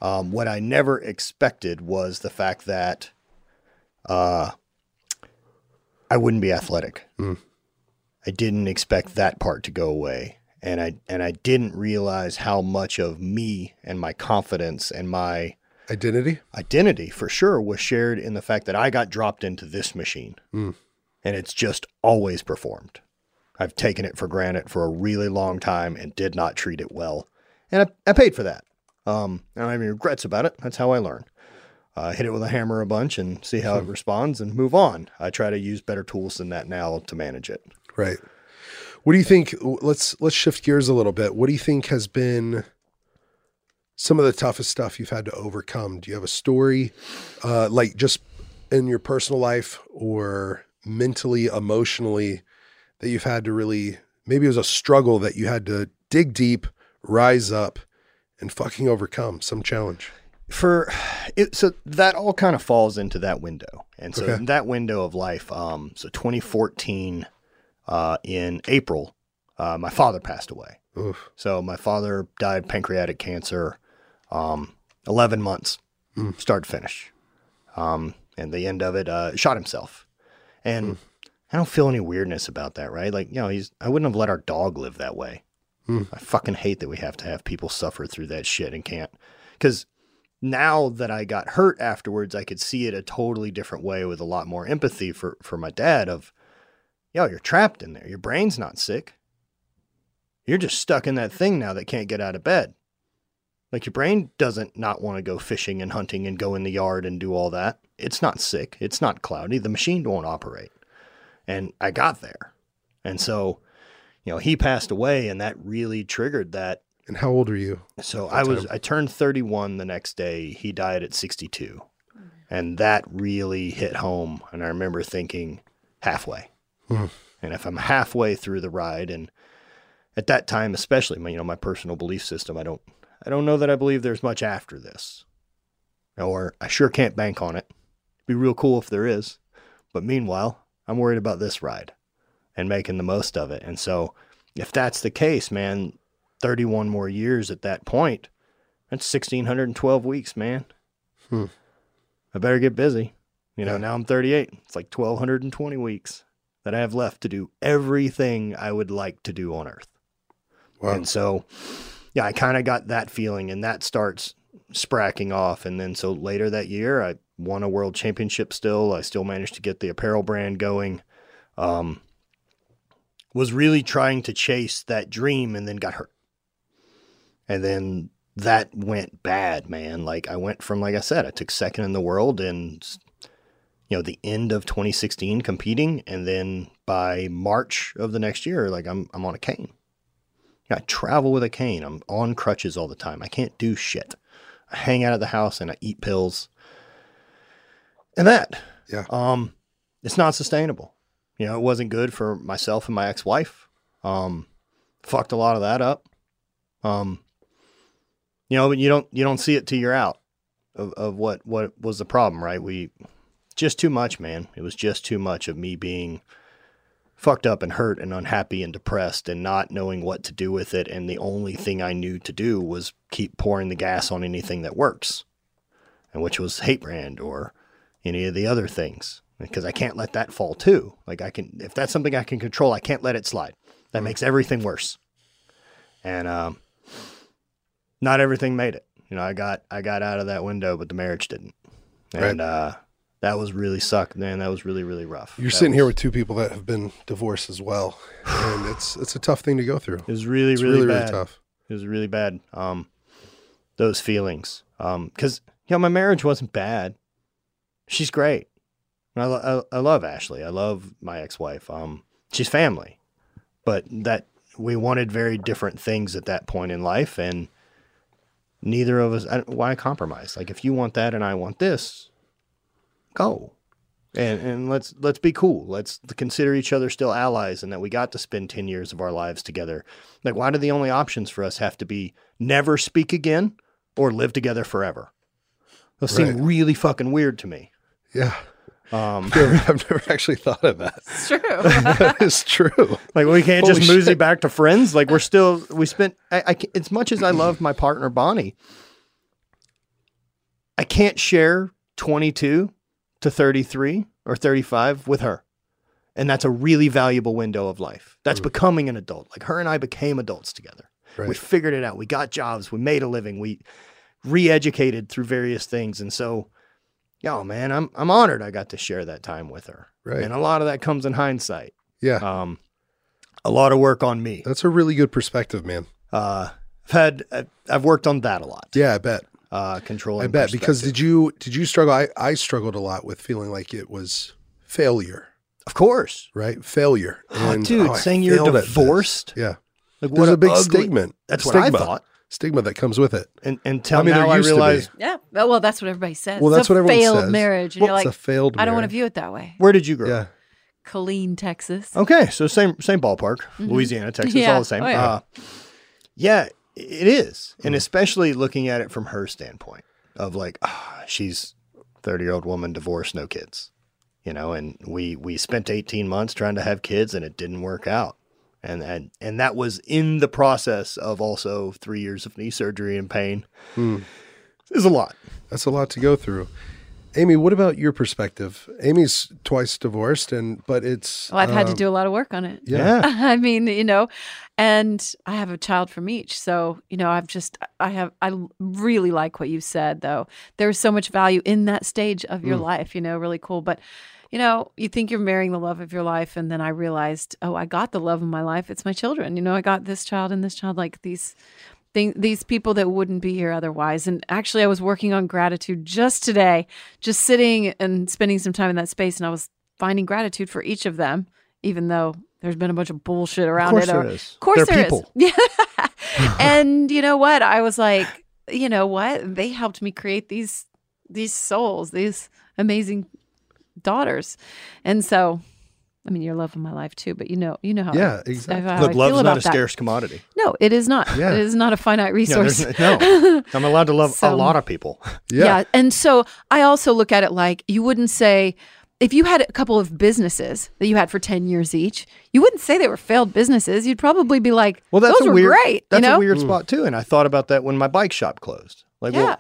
Um, what I never expected was the fact that uh, I wouldn't be athletic. Mm. I didn't expect that part to go away, and I and I didn't realize how much of me and my confidence and my Identity? identity for sure was shared in the fact that I got dropped into this machine, Mm. and it's just always performed. I've taken it for granted for a really long time and did not treat it well. And I, I paid for that. Um, I don't have any regrets about it. That's how I learn. Uh, hit it with a hammer a bunch and see how it responds and move on. I try to use better tools than that now to manage it. Right. What do you think? Let's let's shift gears a little bit. What do you think has been some of the toughest stuff you've had to overcome? Do you have a story, uh, like just in your personal life or mentally, emotionally, that you've had to really? Maybe it was a struggle that you had to dig deep, rise up, and fucking overcome some challenge. for it so that all kind of falls into that window. And so Okay. that window of life um so 2014 uh in april uh my father passed away. Oof. so my father died pancreatic cancer um 11 months start to finish. Um and the end of it uh shot himself. And i don't feel any weirdness about that right? Like you know he's i wouldn't have let our dog live that way i fucking hate that we have to have people suffer through that shit and can't because now that I got hurt afterwards, I could see it a totally different way with a lot more empathy for for my dad. Of, yo, you're trapped in there. Your brain's not sick. You're just stuck in that thing now that can't get out of bed. Like your brain doesn't not want to go fishing and hunting and go in the yard and do all that. It's not sick. It's not cloudy. The machine won't operate. And I got there. And so, you know, he passed away and that really triggered that And how old are you? so I was time? I turned 31 the next day. He died at 62. And that really hit home and I remember thinking halfway. Hmm. And if I'm halfway through the ride and at that time especially my you know my personal belief system I don't I don't know that I believe there's much after this. Or I sure can't bank on it. Be real cool if there is. But meanwhile, I'm worried about this ride and making the most of it. And so if that's the case, man, 31 more years at that point. That's 1,612 weeks, man. Hmm. I better get busy. You know, Yeah. now I'm 38. It's like 1,220 weeks that I have left to do everything I would like to do on earth. Wow. And so, yeah, I kind of got that feeling, and that starts spracking off. And then, so later that year, I won a world championship still. I still managed to get the apparel brand going. Um, was really trying to chase that dream and then got hurt. And then that went bad, man. Like I went from, like I said, I took second in the world and, you know, the end of 2016 competing. And then by March of the next year, like I'm, I'm on a cane. I travel with a cane. I'm on crutches all the time. I can't do shit. I hang out at the house and I eat pills. And that, Yeah. um, it's not sustainable. You know, it wasn't good for myself and my ex-wife. Um, fucked a lot of that up. Um, you know, but you don't you don't see it till you're out of, of what what was the problem, right? We just too much, man. It was just too much of me being fucked up and hurt and unhappy and depressed and not knowing what to do with it. And the only thing I knew to do was keep pouring the gas on anything that works, and which was hate brand or any of the other things because I can't let that fall too. Like I can, if that's something I can control, I can't let it slide. That makes everything worse. And um, not everything made it. You know, I got I got out of that window, but the marriage didn't. And uh, that was really sucked, man. That was really really rough. You're That sitting here with two people that have been divorced as well, and it's it's a tough thing to go through. It was really It's really, really bad. really tough. It was really bad. Um, those feelings. Um, because you know my marriage wasn't bad. She's great. I, I, I love Ashley. I love my ex-wife. Um, she's family, but that we wanted very different things at that point in life, and neither of us. I, why compromise? Like if you want that and I want this, go. And, and let's let's be cool. Let's consider each other still allies, and that we got to spend ten years of our lives together. Like, why do the only options for us have to be never speak again or live together forever? Those seem Right. really fucking weird to me. Yeah, Um, I've never, actually thought of that. It's true. that is true. like we can't Holy just mosey shit. back to friends. Like we're still we spent. I, I ca- as much as I love my partner Bonnie, I can't share twenty two to thirty three or thirty five with her, and that's a really valuable window of life. That's becoming an adult. Like her and I became adults together. We figured it out. We got jobs. We made a living. We re-educated through various things, and so, yo, man, I'm I'm honored I got to share that time with her. Right. And a lot of that comes in hindsight. Yeah. Um, a lot of work on me. That's a really good perspective, man. Uh, I've had I've- worked on that a lot. Yeah, I bet. Uh, controlling. I bet because did you did you struggle? I, I struggled a lot with feeling like it was failure, of course, right? Failure. oh, dude, oh, saying you're failed at this. divorced. Yeah, Like there's a big ugly- stigma. That's stigma, what I thought. Stigma that comes with it. And until I mean, there now, I used to be. Yeah. Well, well, that's what everybody says. Well, that's what everyone failed says. marriage, and Well, you're like, it's a failed. I don't want to view it that way. where did you grow? Yeah, up? Colleen, Texas. Okay, so same same ballpark, Louisiana, Texas, Mm-hmm. Yeah. all the same. Oh, yeah. Uh, yeah, it is, Hmm. and especially looking at it from her standpoint of like, ah, she's thirty year old woman, divorced, no kids, you know, and we we spent eighteen months trying to have kids, and it didn't work out, and and and that was in the process of also three years of knee surgery and pain. Hmm. Is a lot. that's a lot to go through. Amy, what about your perspective? Amy's twice divorced, and but it's Well, I've had to um, do a lot of work on it. Yeah, I mean, you know, and I have a child from each. So, you know, I've just, I have, I really like what you said, though. There's so much value in that stage of Mm. your life, you know, really cool. But, you know, you think you're marrying the love of your life. And then I realized, oh, I got the love of my life. It's my children. You know, I got this child and this child, like these. thing- These people that wouldn't be here otherwise. And actually, I was working on gratitude just today, just sitting and spending some time in that space. And I was finding gratitude for each of them, even though there's been a bunch of bullshit Of around course it. there or- is. Of course They're there is. people. Yeah. and you know what? I was like, you know what? They helped me create these these souls, these amazing daughters. And so I mean, you're loving my life too, but you know, you know how Yeah, I- exactly. how I Look, feel love's not a that. scarce commodity. No, it is not. Yeah. It is not a finite resource. there's no. I'm allowed to love So- a lot of people. yeah, And so I also look at it like you wouldn't say, if you had a couple of businesses that you had for 10 years each, you wouldn't say they were failed businesses. You'd probably be like, Well, that's those a were weird. great. That's you know? a weird hmm. spot too. And I thought about that when my bike shop closed. Like, Yeah. well,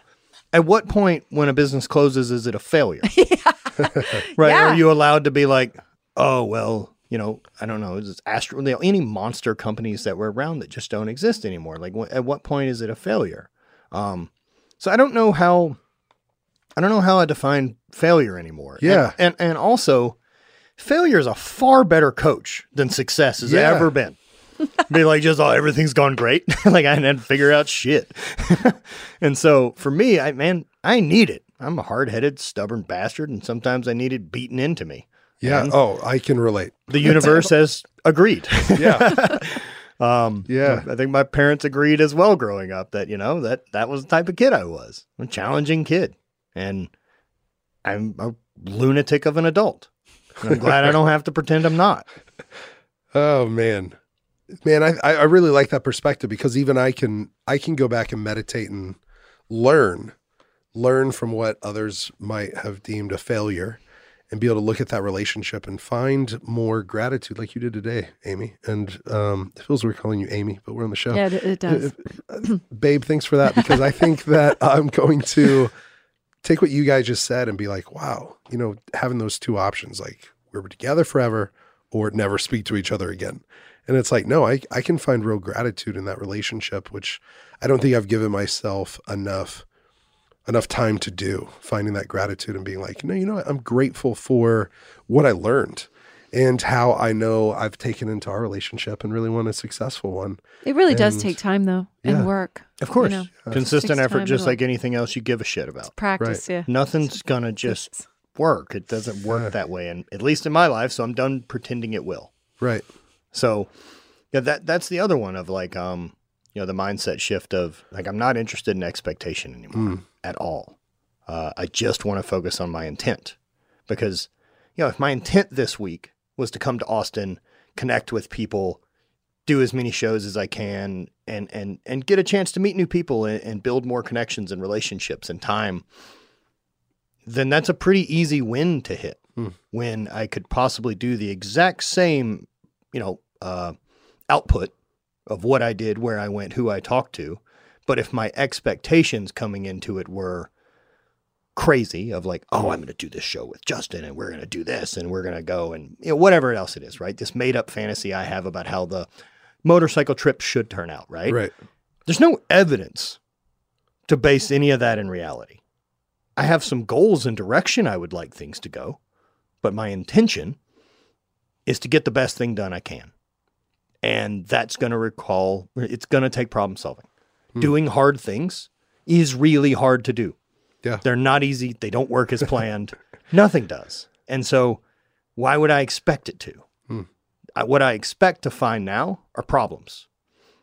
at what point when a business closes is it a failure? right? Yeah. Are you allowed to be like, oh well, you know, I don't know, is Astro? You know, any monster companies that were around that just don't exist anymore? Like, wh- at what point is it a failure? Um, so I don't know how. I don't know how I define failure anymore. And- Yeah. and and, also, failure is a far better coach than success has Yeah. ever been. be like just oh everything's gone great like i didn't figure out shit and so for me i man i need it i'm a hard-headed stubborn bastard and sometimes i need it beaten into me yeah. And Oh, I can relate. the universe has agreed Yeah, um Yeah. i think my parents agreed as well growing up that you know that that was the type of kid i was a challenging kid and i'm a lunatic of an adult and i'm glad i don't have to pretend i'm not Oh man, man, I I really like that perspective because even I can I can go back and meditate and learn, learn from what others might have deemed a failure, and be able to look at that relationship and find more gratitude, like you did today, Amy. And um, it feels weird calling you Amy, but we're on the show. Yeah, it, it does. Babe, thanks for that because I think that I'm going to take what you guys just said and be like, wow, you know, having those two options, like we're together forever or never speak to each other again. And it's like, no, I, I can find real gratitude in that relationship, which I don't think I've given myself enough enough time to do, finding that gratitude and being like, no, you know what? I'm grateful for what I learned and how I know I've taken into our relationship and really want a successful one. It really does take time, though, Yeah. and work. of course know, consistent effort time just like anything else you give a shit about Practice, yeah. nothing's gonna just work. It doesn't work Yeah. that way, and at least in my life. So I'm done pretending it will. Right. So yeah, that that's the other one of like um you know the mindset shift of like I'm not interested in expectation anymore at all. Uh, I just want to focus on my intent because you know if my intent this week was to come to Austin, connect with people, do as many shows as I can, and and and get a chance to meet new people and, and build more connections and relationships and time, then that's a pretty easy win to hit. Hmm. When I could possibly do the exact same, you know, uh, output of what I did, where I went, who I talked to, but if my expectations coming into it were crazy of like, oh, I'm going to do this show with Justin and we're going to do this and we're going to go and you know, whatever else it is, right? This made up fantasy I have about how the motorcycle trip should turn out, right? Right. There's no evidence to base any of that in reality. I have some goals and direction I would like things to go, but my intention is to get the best thing done I can. And that's going to recall, it's going to take problem solving. Hmm. Doing hard things is really hard to do. Yeah. They're not easy. They don't work as planned. Nothing does. And so, why would I expect it to? Hmm. I, what I expect to find now are problems.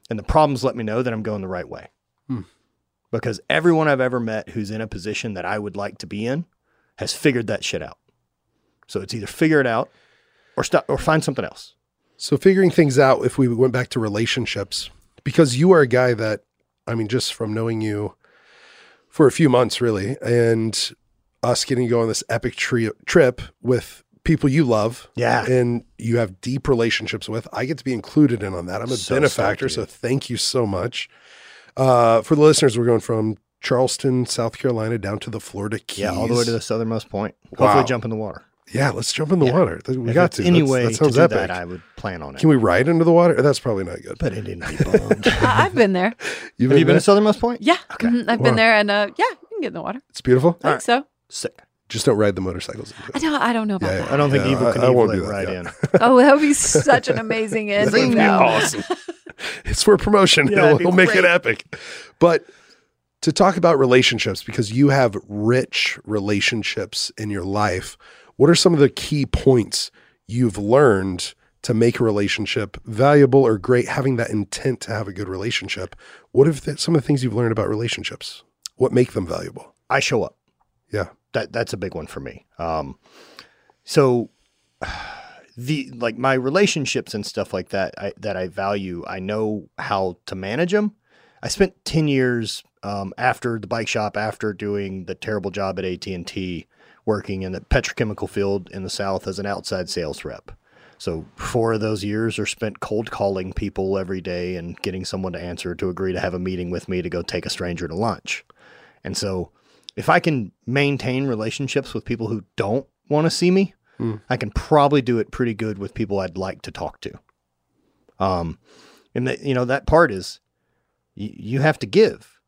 And the problems let me know that I'm going the right way. Hmm. Because everyone I've ever met who's in a position that I would like to be in has figured that shit out. So it's either figure it out or stop or find something else. So figuring things out, if we went back to relationships, because you are a guy that, I mean, just from knowing you for a few months, really, and us getting to go on this epic tri- trip with people you love, Yeah. and you have deep relationships with, I get to be included in on that. I'm a So benefactor, so thank you so much. Uh, for the listeners, we're going from Charleston, South Carolina, down to the Florida Keys. Yeah, all the way to the southernmost point. Hopefully, Wow. jump in the water. Yeah, let's jump in the Yeah. water. We If got to. Anyway, That's- way that to sounds do epic. that, I would plan on it. Can we ride into the water? That's probably not good. but it didn't be bummed. I- I've been there. You've you been there? to southernmost point? Yeah, Okay. mhm, I've Wow. been there, and uh, yeah, you can get in the water. It's beautiful. I think so. Sick. Just don't ride the motorcycles. I don't. I don't know about Yeah, that. I don't think Yeah, Evil I- can I won't evil do it right in. Oh, that would be such an amazing end. Zing. No. Awesome. it's for promotion. Yeah, It'll, it'd be it'll make it epic. But to talk about relationships, because you have rich relationships in your life, what are some of the key points you've learned to make a relationship valuable or great, having that intent to have a good relationship? What the, some of the things you've learned about relationships? What make them valuable? I show up. Yeah. That that's a big one for me. Um, so the like my relationships and stuff like that I, that I value. I know how to manage them. I spent ten years um, after the bike shop, after doing the terrible job at AT and T, working in the petrochemical field in the South as an outside sales rep. So four of those years are spent cold calling people every day and getting someone to answer to agree to have a meeting with me to go take a stranger to lunch. And so if I can maintain relationships with people who don't want to see me, I can probably do it pretty good with people I'd like to talk to. Um, and that you know that part is you, you have to give.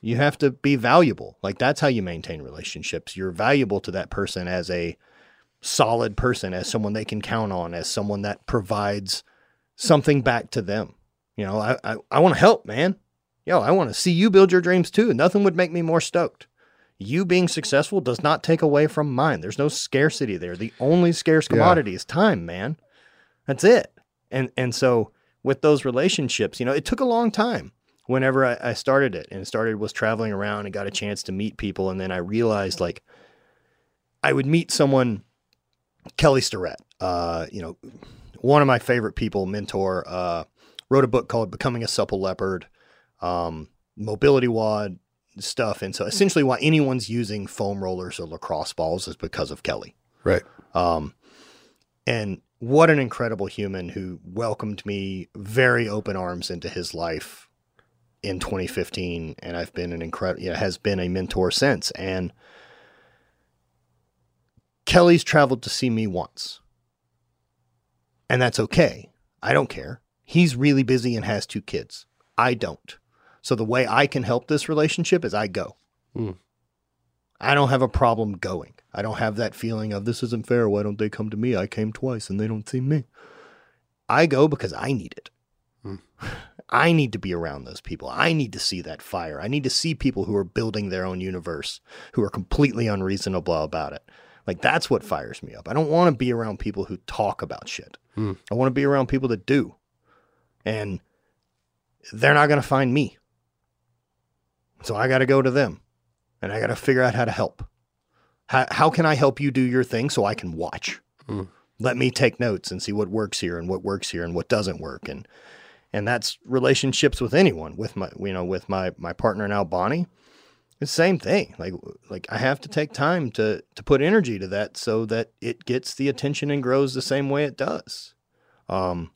You have to be valuable. Like that's how you maintain relationships. You're valuable to that person as a solid person, as someone they can count on, as someone that provides something back to them. You know, I I, I want to help, man. Yo, I want to see you build your dreams too. Nothing would make me more stoked. You being successful does not take away from mine. There's no scarcity there. The only scarce Yeah. commodity is time, man. That's it. And and so with those relationships, you know, it took a long time whenever I, I started it and started was traveling around and got a chance to meet people. And then I realized like I would meet someone, Kelly Starrett, uh, you know, one of my favorite people, mentor, uh, wrote a book called Becoming a Supple Leopard, um, MobilityWOD stuff. And so essentially why anyone's using foam rollers or lacrosse balls is because of Kelly. Right. Um, and what an incredible human who welcomed me very open arms into his life in 2015. And I've been an incredible, you know, has been a mentor since. And Kelly's traveled to see me once. And that's okay. I don't care. He's really busy and has two kids. I don't. So the way I can help this relationship is I go. Hmm. I don't have a problem going. I don't have that feeling of this isn't fair. Why don't they come to me? I came twice and they don't see me. I go because I need it. Hmm. I need to be around those people. I need to see that fire. I need to see people who are building their own universe, who are completely unreasonable about it. Like that's what fires me up. I don't want to be around people who talk about shit. Hmm. I want to be around people that do. And they're not going to find me. So I got to go to them and I got to figure out how to help. How, how can I help you do your thing so I can watch? Hmm. Let me take notes and see what works here and what works here and what doesn't work. And and that's relationships with anyone. With my you know with my my partner now, Bonnie. It's the same thing. Like like I have to take time to to put energy to that so that it gets the attention and grows the same way it does. Um,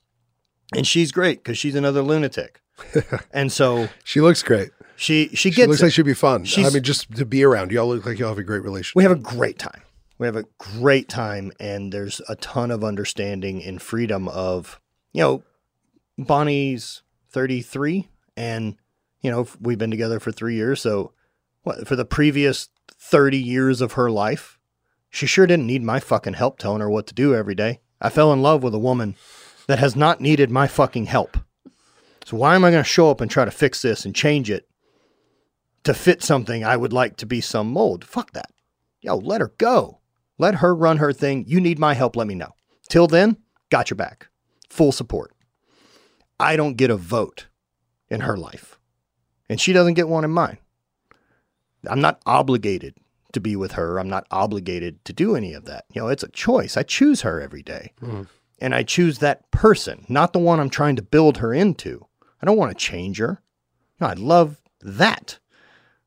and she's great because she's another lunatic. and so She looks great. she she She gets looks it. like she'd be fun. I mean, just to be around. Y'all look like y'all have a great relationship. we have a great time. We have a great time, and there's a ton of understanding and freedom of, you know, Bonnie's 33, and, you know, we've been together for three years. So, what, for the previous 30 years of her life, she sure didn't need my fucking help telling her what to do every day. I fell in love with a woman that has not needed my fucking help. So why am I going to show up and try to fix this and change it to fit something I would like to be some mold? Fuck that. Yo, let her go. Let her run her thing. You need my help, let me know. Till then, got your back. Full support. I don't get a vote in her life, and she doesn't get one in mine. I'm not obligated to be with her. I'm not obligated to do any of that. You know, it's a choice. I choose her every day. Mm. And I choose that person, not the one I'm trying to build her into. I don't want to change her. No, I love that.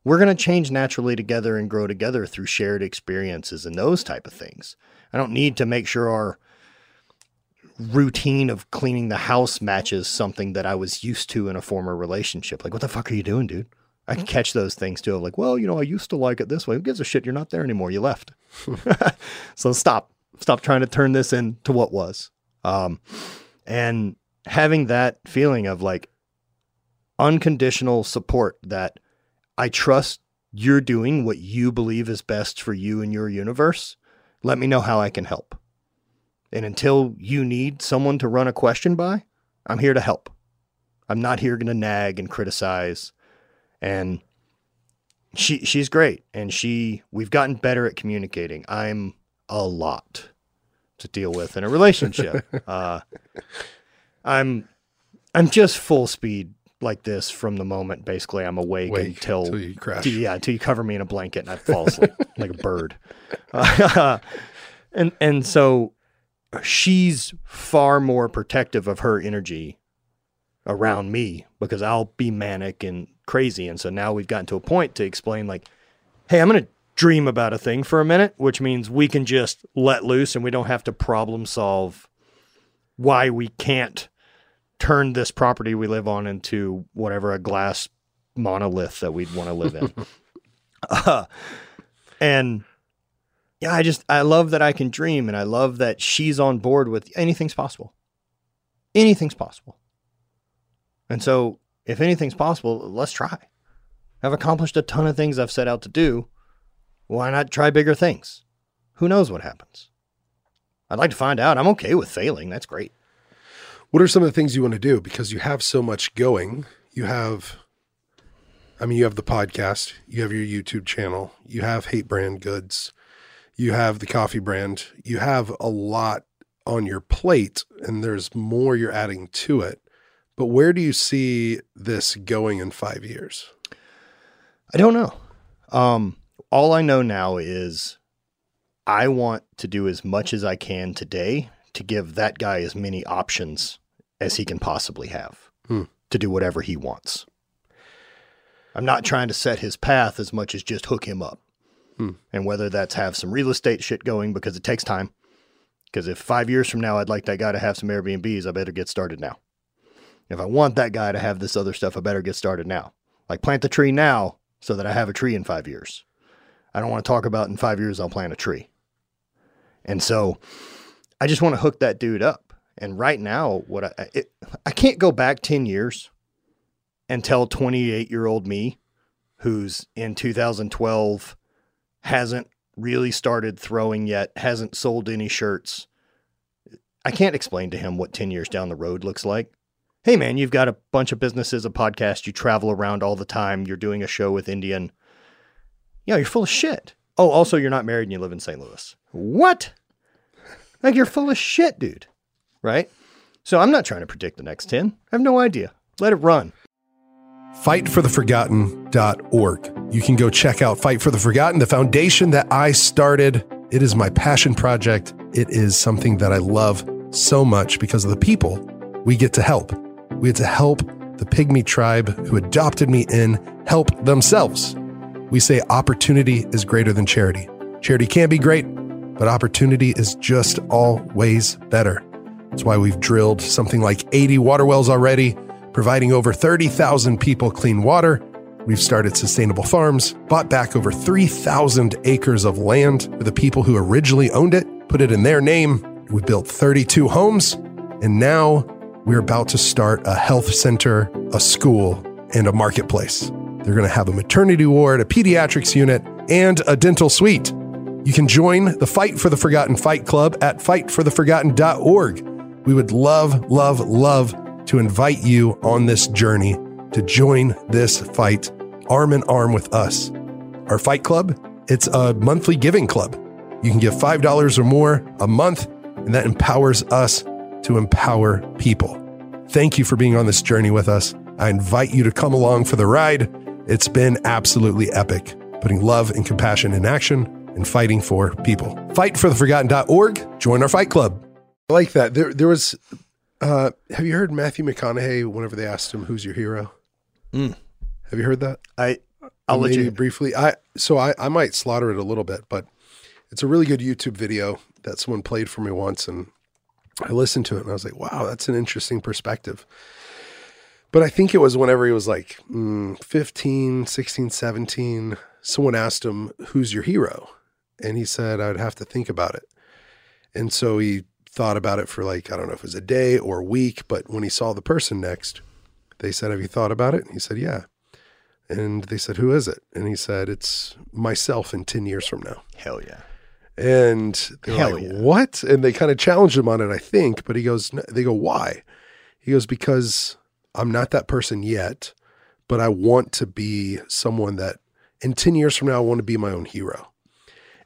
We're going to change naturally together and grow together through shared experiences and those type of things. I don't need to make sure our routine of cleaning the house matches something that I was used to in a former relationship. Like, what the fuck are you doing, dude? I can catch those things too. Of like, well, you know, I used to like it this way. Who gives a shit? You're not there anymore. You left. so stop. Stop trying to turn this into what was. Um, and having that feeling of like unconditional support that I trust you're doing what you believe is best for you and your universe. Let me know how I can help. And until you need someone to run a question by, I'm here to help. I'm not here going to nag and criticize. And she she's great and she we've gotten better at communicating. I'm a lot to deal with in a relationship. uh, I'm I'm just full speed like this from the moment basically I'm awake Wake until till you crash. yeah, until you cover me in a blanket and I fall asleep like a bird. Uh, and and so she's far more protective of her energy around me because I'll be manic and crazy. And so now we've gotten to a point to explain like, hey, I'm gonna dream about a thing for a minute, which means we can just let loose and we don't have to problem solve why we can't turn this property we live on into whatever a glass monolith that we'd want to live in. uh, and yeah, I just I love that I can dream and I love that she's on board with anything's possible. Anything's possible. And so if anything's possible, let's try. I've accomplished a ton of things I've set out to do. Why not try bigger things? Who knows what happens? I'd like to find out. I'm okay with failing. That's great. What are some of the things you want to do? Because you have so much going. You have, I mean, you have the podcast, you have your YouTube channel, you have Hate Brand Goods, you have the coffee brand, you have a lot on your plate, and there's more you're adding to it. But where do you see this going in five years? I don't know. Um, all I know now is I want to do as much as I can today to give that guy as many options as he can possibly have Hmm. to do whatever he wants. I'm not trying to set his path as much as just hook him up. And whether that's have some real estate shit going because it takes time. Because if five years from now I'd like that guy to have some Airbnbs, I better get started now. If I want that guy to have this other stuff, I better get started now. Like plant the tree now so that I have a tree in five years. I don't want to talk about in five years I'll plant a tree. And so I just want to hook that dude up. And right now, what I it, I can't go back 10 years and tell 28 year old me who's in 2012 hasn't really started throwing yet, hasn't sold any shirts. I can't explain to him what 10 years down the road looks like. Hey man, you've got a bunch of businesses, a podcast, you travel around all the time, you're doing a show with Indian. Yeah, you're full of shit. Oh, also you're not married and you live in St. Louis. What? Like you're full of shit, dude. Right? So I'm not trying to predict the next 10. I have no idea. Let it run. fightfortheforgotten.org. You can go check out Fight for the Forgotten, the foundation that I started. It is my passion project. It is something that I love so much because of the people we get to help. We get to help the pygmy tribe who adopted me in help themselves. We say opportunity is greater than charity. Charity can be great, but opportunity is just always better. That's why we've drilled something like 80 water wells already, providing over 30,000 people clean water. We've started sustainable farms, bought back over 3,000 acres of land for the people who originally owned it, put it in their name. We built 32 homes, and now we're about to start a health center, a school, and a marketplace. They're going to have a maternity ward, a pediatrics unit, and a dental suite. You can join the Fight for the Forgotten Fight Club at fightfortheforgotten.org. We would love, love, love to invite you on this journey to join this fight arm in arm with us. Our fight club, it's a monthly giving club. You can give $5 or more a month, and that empowers us to empower people. Thank you for being on this journey with us. I invite you to come along for the ride. It's been absolutely epic, putting love and compassion in action and fighting for people. Fightfortheforgotten.org. Join our fight club. I like that. There, there was. Uh, have you heard Matthew McConaughey? Whenever they asked him, "Who's your hero?" Mm. Have you heard that? I I'll let you. briefly. I so I I might slaughter it a little bit, but it's a really good YouTube video that someone played for me once, and I listened to it and I was like, wow, that's an interesting perspective. But I think it was whenever he was like mm, 15, 16, 17, someone asked him, Who's your hero? And he said, I'd have to think about it. And so he thought about it for like, I don't know if it was a day or a week, but when he saw the person next, they said, Have you thought about it? And he said, Yeah. And they said, Who is it? And he said, It's myself in 10 years from now. Hell yeah. And they're Hell like, yeah. what? And they kind of challenged him on it, I think. But he goes, "No," they go, why? He goes, because I'm not that person yet, but I want to be someone that in 10 years from now, I want to be my own hero.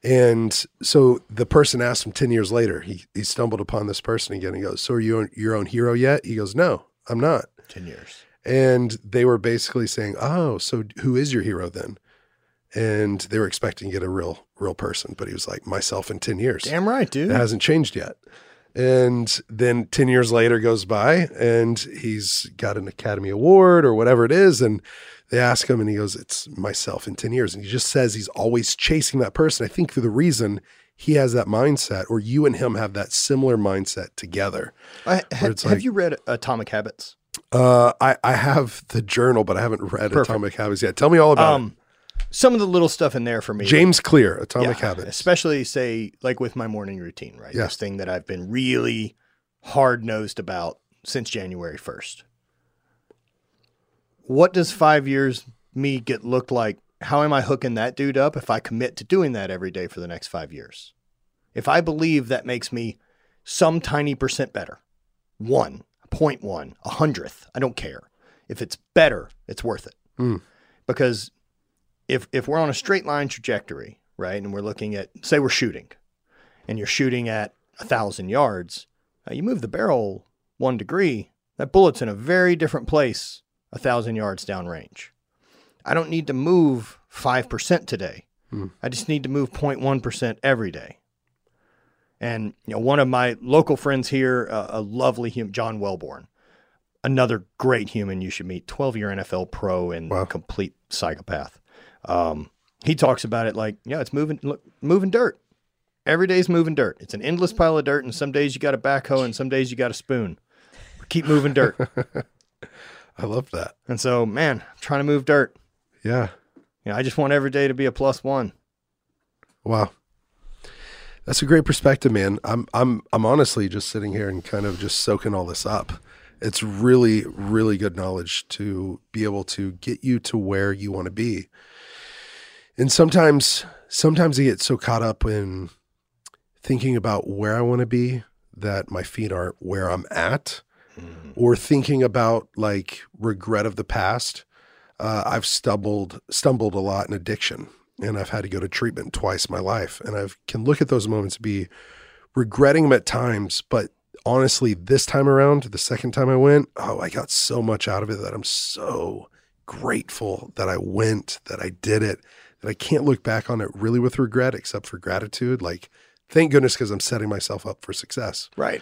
And so the person asked him 10 years later, he, he stumbled upon this person again. He goes, So are you your own hero yet? He goes, No, I'm not. Ten years. And they were basically saying, "Oh, so who is your hero then?" And they were expecting to get a real, real person, but he was like, "Myself in ten years. Damn right, dude. It hasn't changed yet." And then ten years later goes by, and he's got an Academy Award or whatever it is, and they ask him, and he goes, "It's myself in ten years." And he just says he's always chasing that person. I think for the reason he has that mindset, or you and him have that similar mindset together. I, ha- it's have like- you read Atomic Habits? Uh, I I have the journal, but I haven't read Perfect. Atomic Habits yet. Tell me all about it. Um, some of the little stuff in there for me. James Clear, Atomic Yeah, Habits. Especially say like with my morning routine, right? Yeah. This thing that I've been really hard nosed about since January first. What does five years me get look like? How am I hooking that dude up if I commit to doing that every day for the next five years? If I believe that makes me some tiny percent better, one, point one, a hundredth, I don't care. If it's better, it's worth it. Mm. Because if if we're on a straight line trajectory, right, and we're looking at say we're shooting, and you're shooting at a thousand yards, uh, you move the barrel one degree, that bullet's in a very different place a thousand yards downrange. I don't need to move five percent today. Hmm. I just need to move 0.1 percent every day. And you know, one of my local friends here, uh, a lovely human, John Welbourn, another great human you should meet, 12 year NFL pro and Wow. complete psychopath. Um, he talks about it like, yeah, it's moving, look, moving dirt. Every day's moving dirt. It's an endless pile of dirt, and some days you got a backhoe, and some days you got a spoon. Keep moving dirt. I love that. and so, man, I'm trying to move dirt. Yeah. You know, I just want every day to be a plus one. Wow. That's a great perspective, man. I'm I'm I'm honestly just sitting here and kind of just soaking all this up. It's really, really good knowledge to be able to get you to where you want to be. And sometimes sometimes I get so caught up in thinking about where I want to be that my feet aren't where I'm at. Or thinking about like regret of the past. Uh, I've stumbled stumbled a lot in addiction, and I've had to go to treatment twice in my life, and I can look at those moments and be regretting them at times, but honestly, this time around, the second time I went, oh, I got so much out of it that I'm so grateful that I went, that I did it, that I can't look back on it really with regret, except for gratitude. Like, thank goodness because I'm setting myself up for success. Right.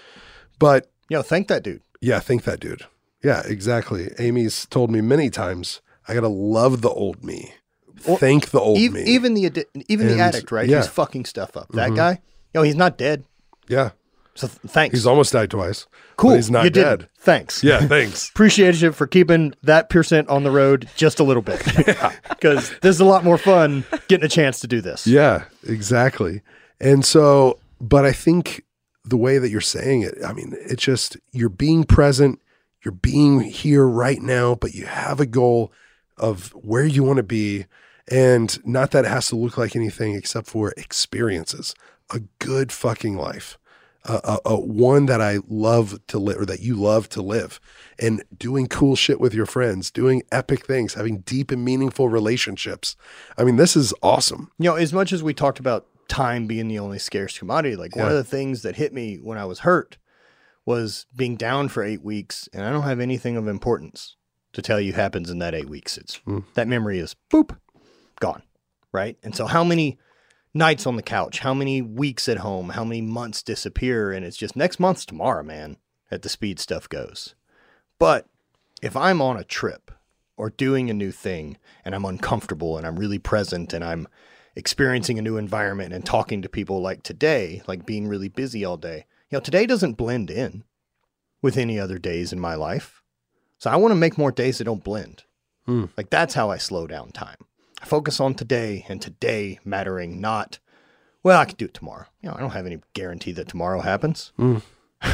But Yo, thank that dude. Yeah, thank that dude. Yeah, exactly. Amy's told me many times I gotta love the old me. Thank the old even, me. even the addi- even And, the addict, right? yeah. He's fucking stuff up. That Mhm. guy, yo, he's not dead. yeah, So th- thanks. he's almost died twice. cool. he's not you dead. Didn't. Thanks. Yeah, thanks. Appreciate you for keeping that percent on the road just a little bit, because this is a lot more fun getting a chance to do this. yeah, exactly. And so, but I think the way that you're saying it, I mean, it's just you're being present, you're being here right now, but you have a goal of where you want to be. And not that it has to look like anything except for experiences, a good fucking life, uh, uh, uh, one that I love to live or that you love to live and doing cool shit with your friends, doing epic things, having deep and meaningful relationships. I mean, this is awesome. You know, as much as we talked about time being the only scarce commodity, like one of the things that hit me when I was hurt was being down for eight weeks, and I don't have anything of importance to tell you happens in that eight weeks. It's Hmm. that memory is boop, gone. Right. And so how many nights on the couch, how many weeks at home, how many months disappear, and it's just next month's tomorrow, man, at the speed stuff goes. But if I'm on a trip or doing a new thing and I'm uncomfortable and I'm really present and I'm experiencing a new environment and talking to people like today, like being really busy all day, you know, today doesn't blend in with any other days in my life. So I want to make more days that don't blend. Hmm. Like that's how I slow down time. I focus on today and today mattering, not, well, I could do it tomorrow. You know, I don't have any guarantee that tomorrow happens. Hmm.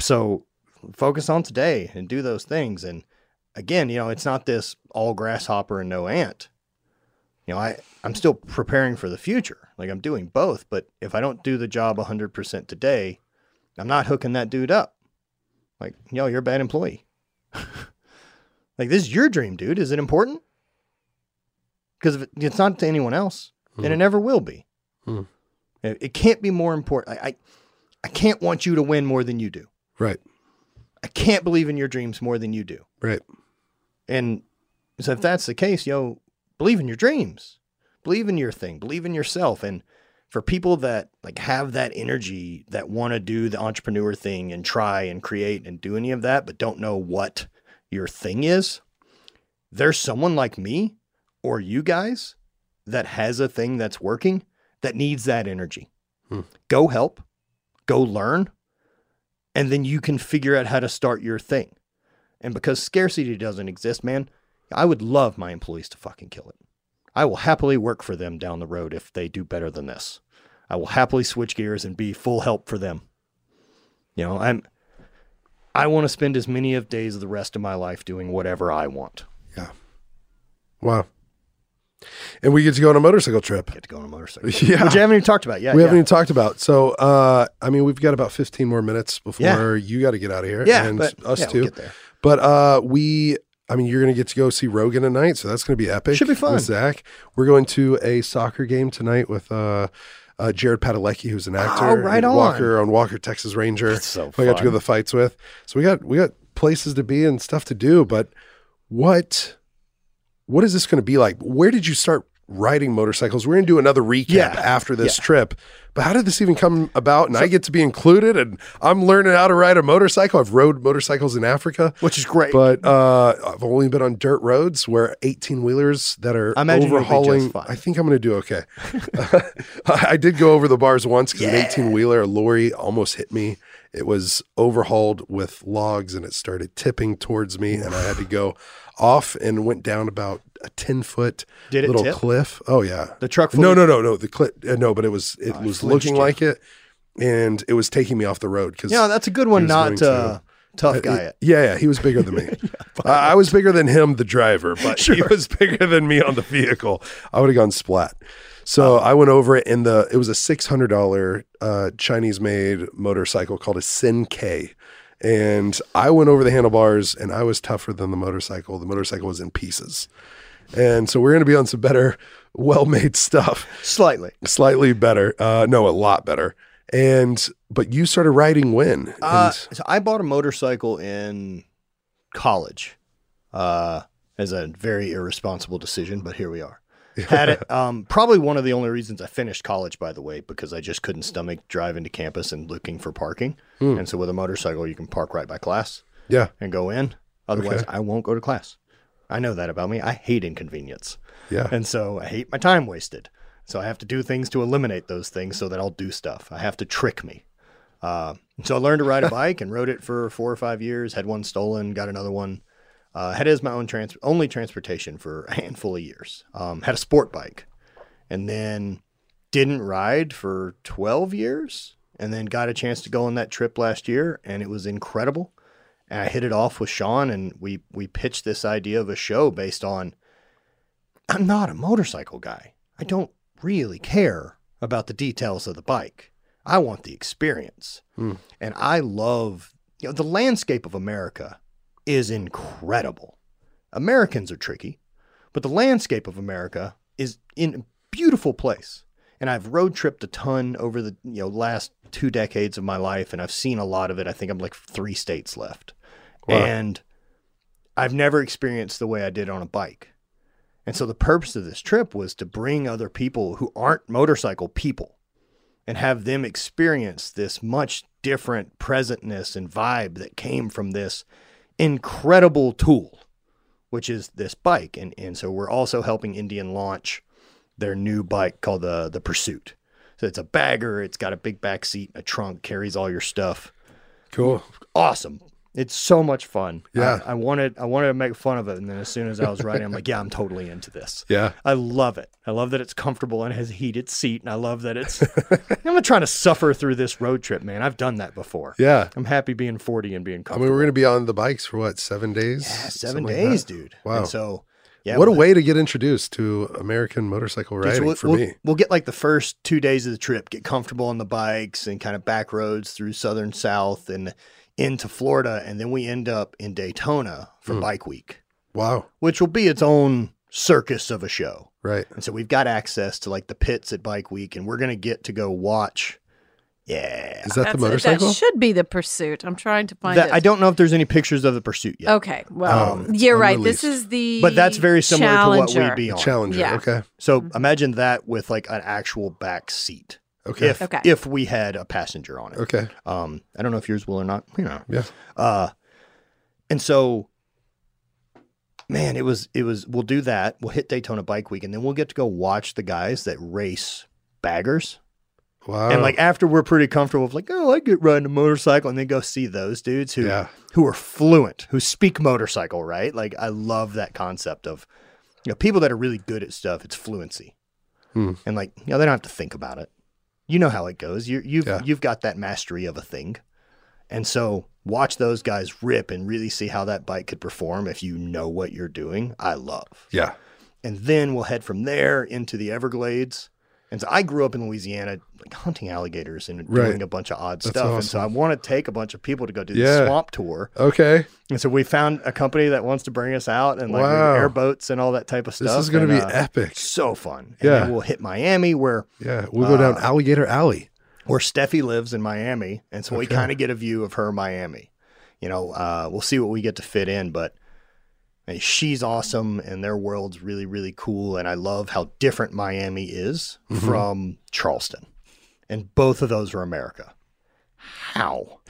so focus on today and do those things. And again, you know, it's not this all grasshopper and no ant. You know, I, I'm still preparing for the future. Like I'm doing both. But if I don't do the job 100% today, I'm not hooking that dude up. Like, yo, you're a bad employee. like, this is your dream, dude. Is it important? Because it- it's not to anyone else, and it never will be. Hmm. It, it can't be more important. I, I, I can't want you to win more than you do. Right. I can't believe in your dreams more than you do. Right. And so if that's the case, yo, believe in your dreams. Believe in your thing. Believe in yourself. And for people that like have that energy that want to do the entrepreneur thing and try and create and do any of that, but don't know what your thing is, there's someone like me or you guys that has a thing that's working that needs that energy. Hmm. Go help, go learn, and then you can figure out how to start your thing. And because scarcity doesn't exist, man, I would love my employees to fucking kill it. I will happily work for them down the road if they do better than this. I will happily switch gears and be full help for them. You know, I'm I want to spend as many of days of the rest of my life doing whatever I want. Yeah. Wow. And we get to go on a motorcycle trip. Get to go on a motorcycle. Yeah. Which I haven't even talked about yet. we yeah. haven't even talked about. So, uh, I mean, we've got about 15 more minutes before Yeah. you got to get out of here. yeah, and but us yeah, too. We'll get there. But uh, we, I mean, you're going to get to go see Rogan tonight, so that's going to be epic. Should be fun. With Zach, we're going to a soccer game tonight with uh, uh, Jared Padalecki, who's an actor. Oh, right on. Walker on Walker Texas Ranger. That's so who I got to go to the fights with. So we got we got places to be and stuff to do. But what what is this going to be like? Where did you start riding motorcycles? We're going to do another recap Yeah. after this Yeah. trip. But how did this even come about? And I get to be included, and I'm learning how to ride a motorcycle. I've rode motorcycles in Africa, Which is great. but uh, I've only been on dirt roads where 18 wheelers that are I imagine you'll be just overhauling. I think I'm going to do okay. I I did go over the bars once because Yeah. an 18 wheeler, a lorry almost hit me. It was overhauled with logs and it started tipping towards me, and I had to go off and went down about a 10 foot little tip? cliff. Oh, yeah. the truck No, no, no, no. The clip, uh, no, but it was it Oh, was looking you. like it, and it was taking me off the road because Yeah, that's a good one not to- uh, tough guy it. yeah, yeah, he was bigger than me. I I was bigger than him, the driver, but he was bigger than me on the vehicle. I would have gone splat. So I went over it in the. It was a six hundred dollar uh, Chinese made motorcycle called a Senke. And I went over the handlebars and I was tougher than the motorcycle. The motorcycle was in pieces. And so we're going to be on some better, well made stuff Slightly. slightly better. Uh, no, a lot better. And but you started riding when? And, Uh, so I bought a motorcycle in college uh, as a very irresponsible decision, but here we are. Had it. Um, probably one of the only reasons I finished college, by the way, because I just couldn't stomach driving to campus and looking for parking. Hmm. And so with a motorcycle, you can park right by class yeah, and go in. Otherwise, Okay. I won't go to class. I know that about me. I hate inconvenience. yeah, And so I hate my time wasted. So I have to do things to eliminate those things so that I'll do stuff. I have to trick me. Uh, so I learned to ride a bike and rode it for four or five years. Had one stolen, got another one. Uh, had it as my own trans- only transportation for a handful of years. Um, had a sport bike, and then didn't ride for twelve years, and then got a chance to go on that trip last year, and it was incredible. And I hit it off with Sean, and we we pitched this idea of a show based on I'm not a motorcycle guy. I don't really care about the details of the bike. I want the experience. Hmm. And I love, you know, the landscape of America is incredible. Americans are tricky, but the landscape of America is in a beautiful place. And I've road tripped a ton over the you know last two decades of my life, and I've seen a lot of it. I think I'm like three states left, Wow. and I've never experienced the way I did on a bike. And so the purpose of this trip was to bring other people who aren't motorcycle people and have them experience this much different presentness and vibe that came from this incredible tool, which is this bike. And, and so we're also helping Indian launch their new bike called the, the Pursuit. So it's a bagger, it's got a big back seat, a trunk, carries all your stuff Cool. awesome. It's so much fun. Yeah. I, I wanted I wanted to make fun of it, and then as soon as I was writing, I'm like, yeah, I'm totally into this. Yeah. I love it. I love that it's comfortable and has a heated seat, and I love that it's. I'm not trying to suffer through this road trip, man. I've done that before. Yeah. I'm happy being 40 and being I mean, we're going to be on the bikes for what, seven days? yeah, seven Something days, that. dude. Wow. And so, yeah, what a way to get introduced to American motorcycle riding we'll, for we'll- me. We'll get like the first two days of the trip, get comfortable on the bikes and kind of back roads through southern South and into Florida, and then we end up in Daytona for Hmm. Bike Week. Wow. which will be its own circus of a show. Right. And so we've got access to like the pits at Bike Week, and we're gonna get to go watch. Yeah, Is that That's the it. motorcycle? That should be the pursuit. I'm trying to find that, it. I don't know if there's any pictures of the pursuit yet, Okay, well, Um, you're right. This is the but that's very similar to what we'd be on. Challenger. Yeah. Okay. So imagine that with like an actual back seat. Okay. If Okay. if we had a passenger on it. Okay. Um, I don't know if yours will or not. You know. Yeah. Uh, and so, man, it was it was. We'll do that. We'll hit Daytona Bike Week, and then we'll get to go watch the guys that race baggers. Wow. And like after we're pretty comfortable with like, oh, I get riding a motorcycle, and then go see those dudes who Yeah. who are fluent, who speak motorcycle, right? Like I love that concept of you know people that are really good at stuff. It's fluency, Hmm. and like you know they don't have to think about it. You know how it goes. You you've Yeah. you've got that mastery of a thing, and so watch those guys rip and really see how that bike could perform if you know what you're doing. I love yeah. and then we'll head from there into the Everglades. And so I grew up in Louisiana, like hunting alligators and Right. doing a bunch of odd That's stuff. And so I want to take a bunch of people to go do Yeah. the swamp tour. Okay. And so we found a company that wants to bring us out and like Wow. airboats and all that type of stuff. This is going to be uh, epic. so fun. And Yeah. then we'll hit Miami where Yeah. We'll go down uh, Alligator Alley. where Stefi lives in Miami. And so we kind of get a view of her Miami. You know, uh, we'll see what we get to fit in, but and she's awesome and their world's really, really cool. And I love how different Miami is Mm-hmm. from Charleston. And both of those are America. How?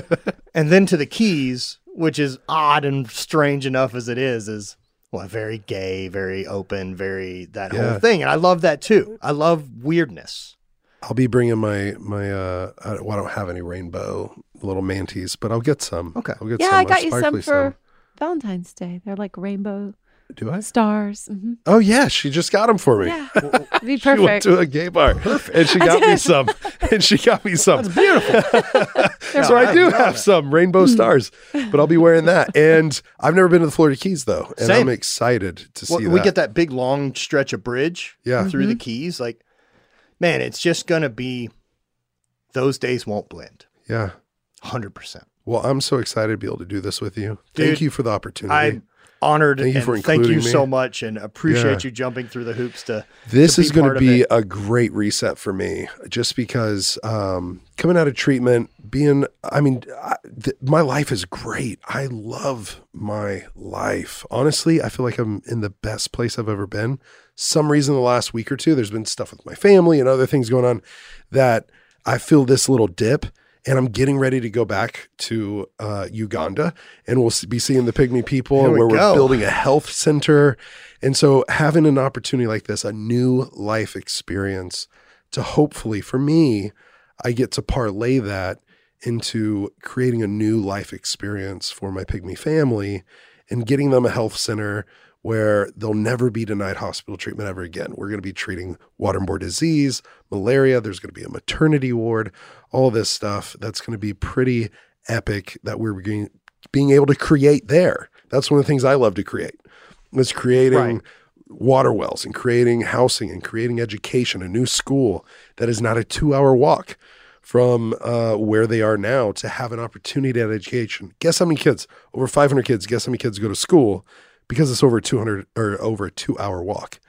and then to the Keys, which is odd and strange enough as it is, is well, very gay, very open, very that Yeah. whole thing. And I love that too. I love weirdness. I'll be bringing my my. uh I, well, I don't have any rainbow little manties, but I'll get some. Okay. I'll get Yeah, some. I got you some sparkly for Valentine's Day. They're like rainbow Do I? stars. hmm Oh yeah, she just got them for me. Yeah, It'd be She went to a gay bar, perfect, and she got me some, and she got me some. It's beautiful. so I do love have it. some rainbow stars, but I'll be wearing that. And I've never been to the Florida Keys though, and Same. I'm excited to see. Well, see we that. get that big long stretch of bridge Yeah. through the Keys. Like, man, it's just gonna be. Those days won't blend. Yeah. Hundred percent. Well, I'm so excited to be able to do this with you. Dude, Thank you for the opportunity. I'm honored Thank you and for thank you me. so much, and appreciate Yeah. you jumping through the hoops to. this to is going to be a great reset for me just because um, coming out of treatment being i mean I, th- my life is great i love my life honestly i feel like i'm in the best place i've ever been some reason the last week or two there's been stuff with my family and other things going on that i feel this little dip and I'm getting ready to go back to uh, Uganda, and we'll be seeing the pygmy people, Here we where we're building a health center. And so, having an opportunity like this, a new life experience, to hopefully, for me, I get to parlay that into creating a new life experience for my pygmy family and getting them a health center where they'll never be denied hospital treatment ever again. We're going to be treating waterborne disease, malaria. There's going to be a maternity ward, all this stuff. That's going to be pretty epic that we're being, being able to create there. That's one of the things I love to create. Is creating Right. water wells and creating housing and creating education, a new school that is not a two hour walk from uh, where they are now to have an opportunity at education. Guess how many kids? Over 500 kids. Guess how many kids go to school because it's over 200 or over a two hour walk?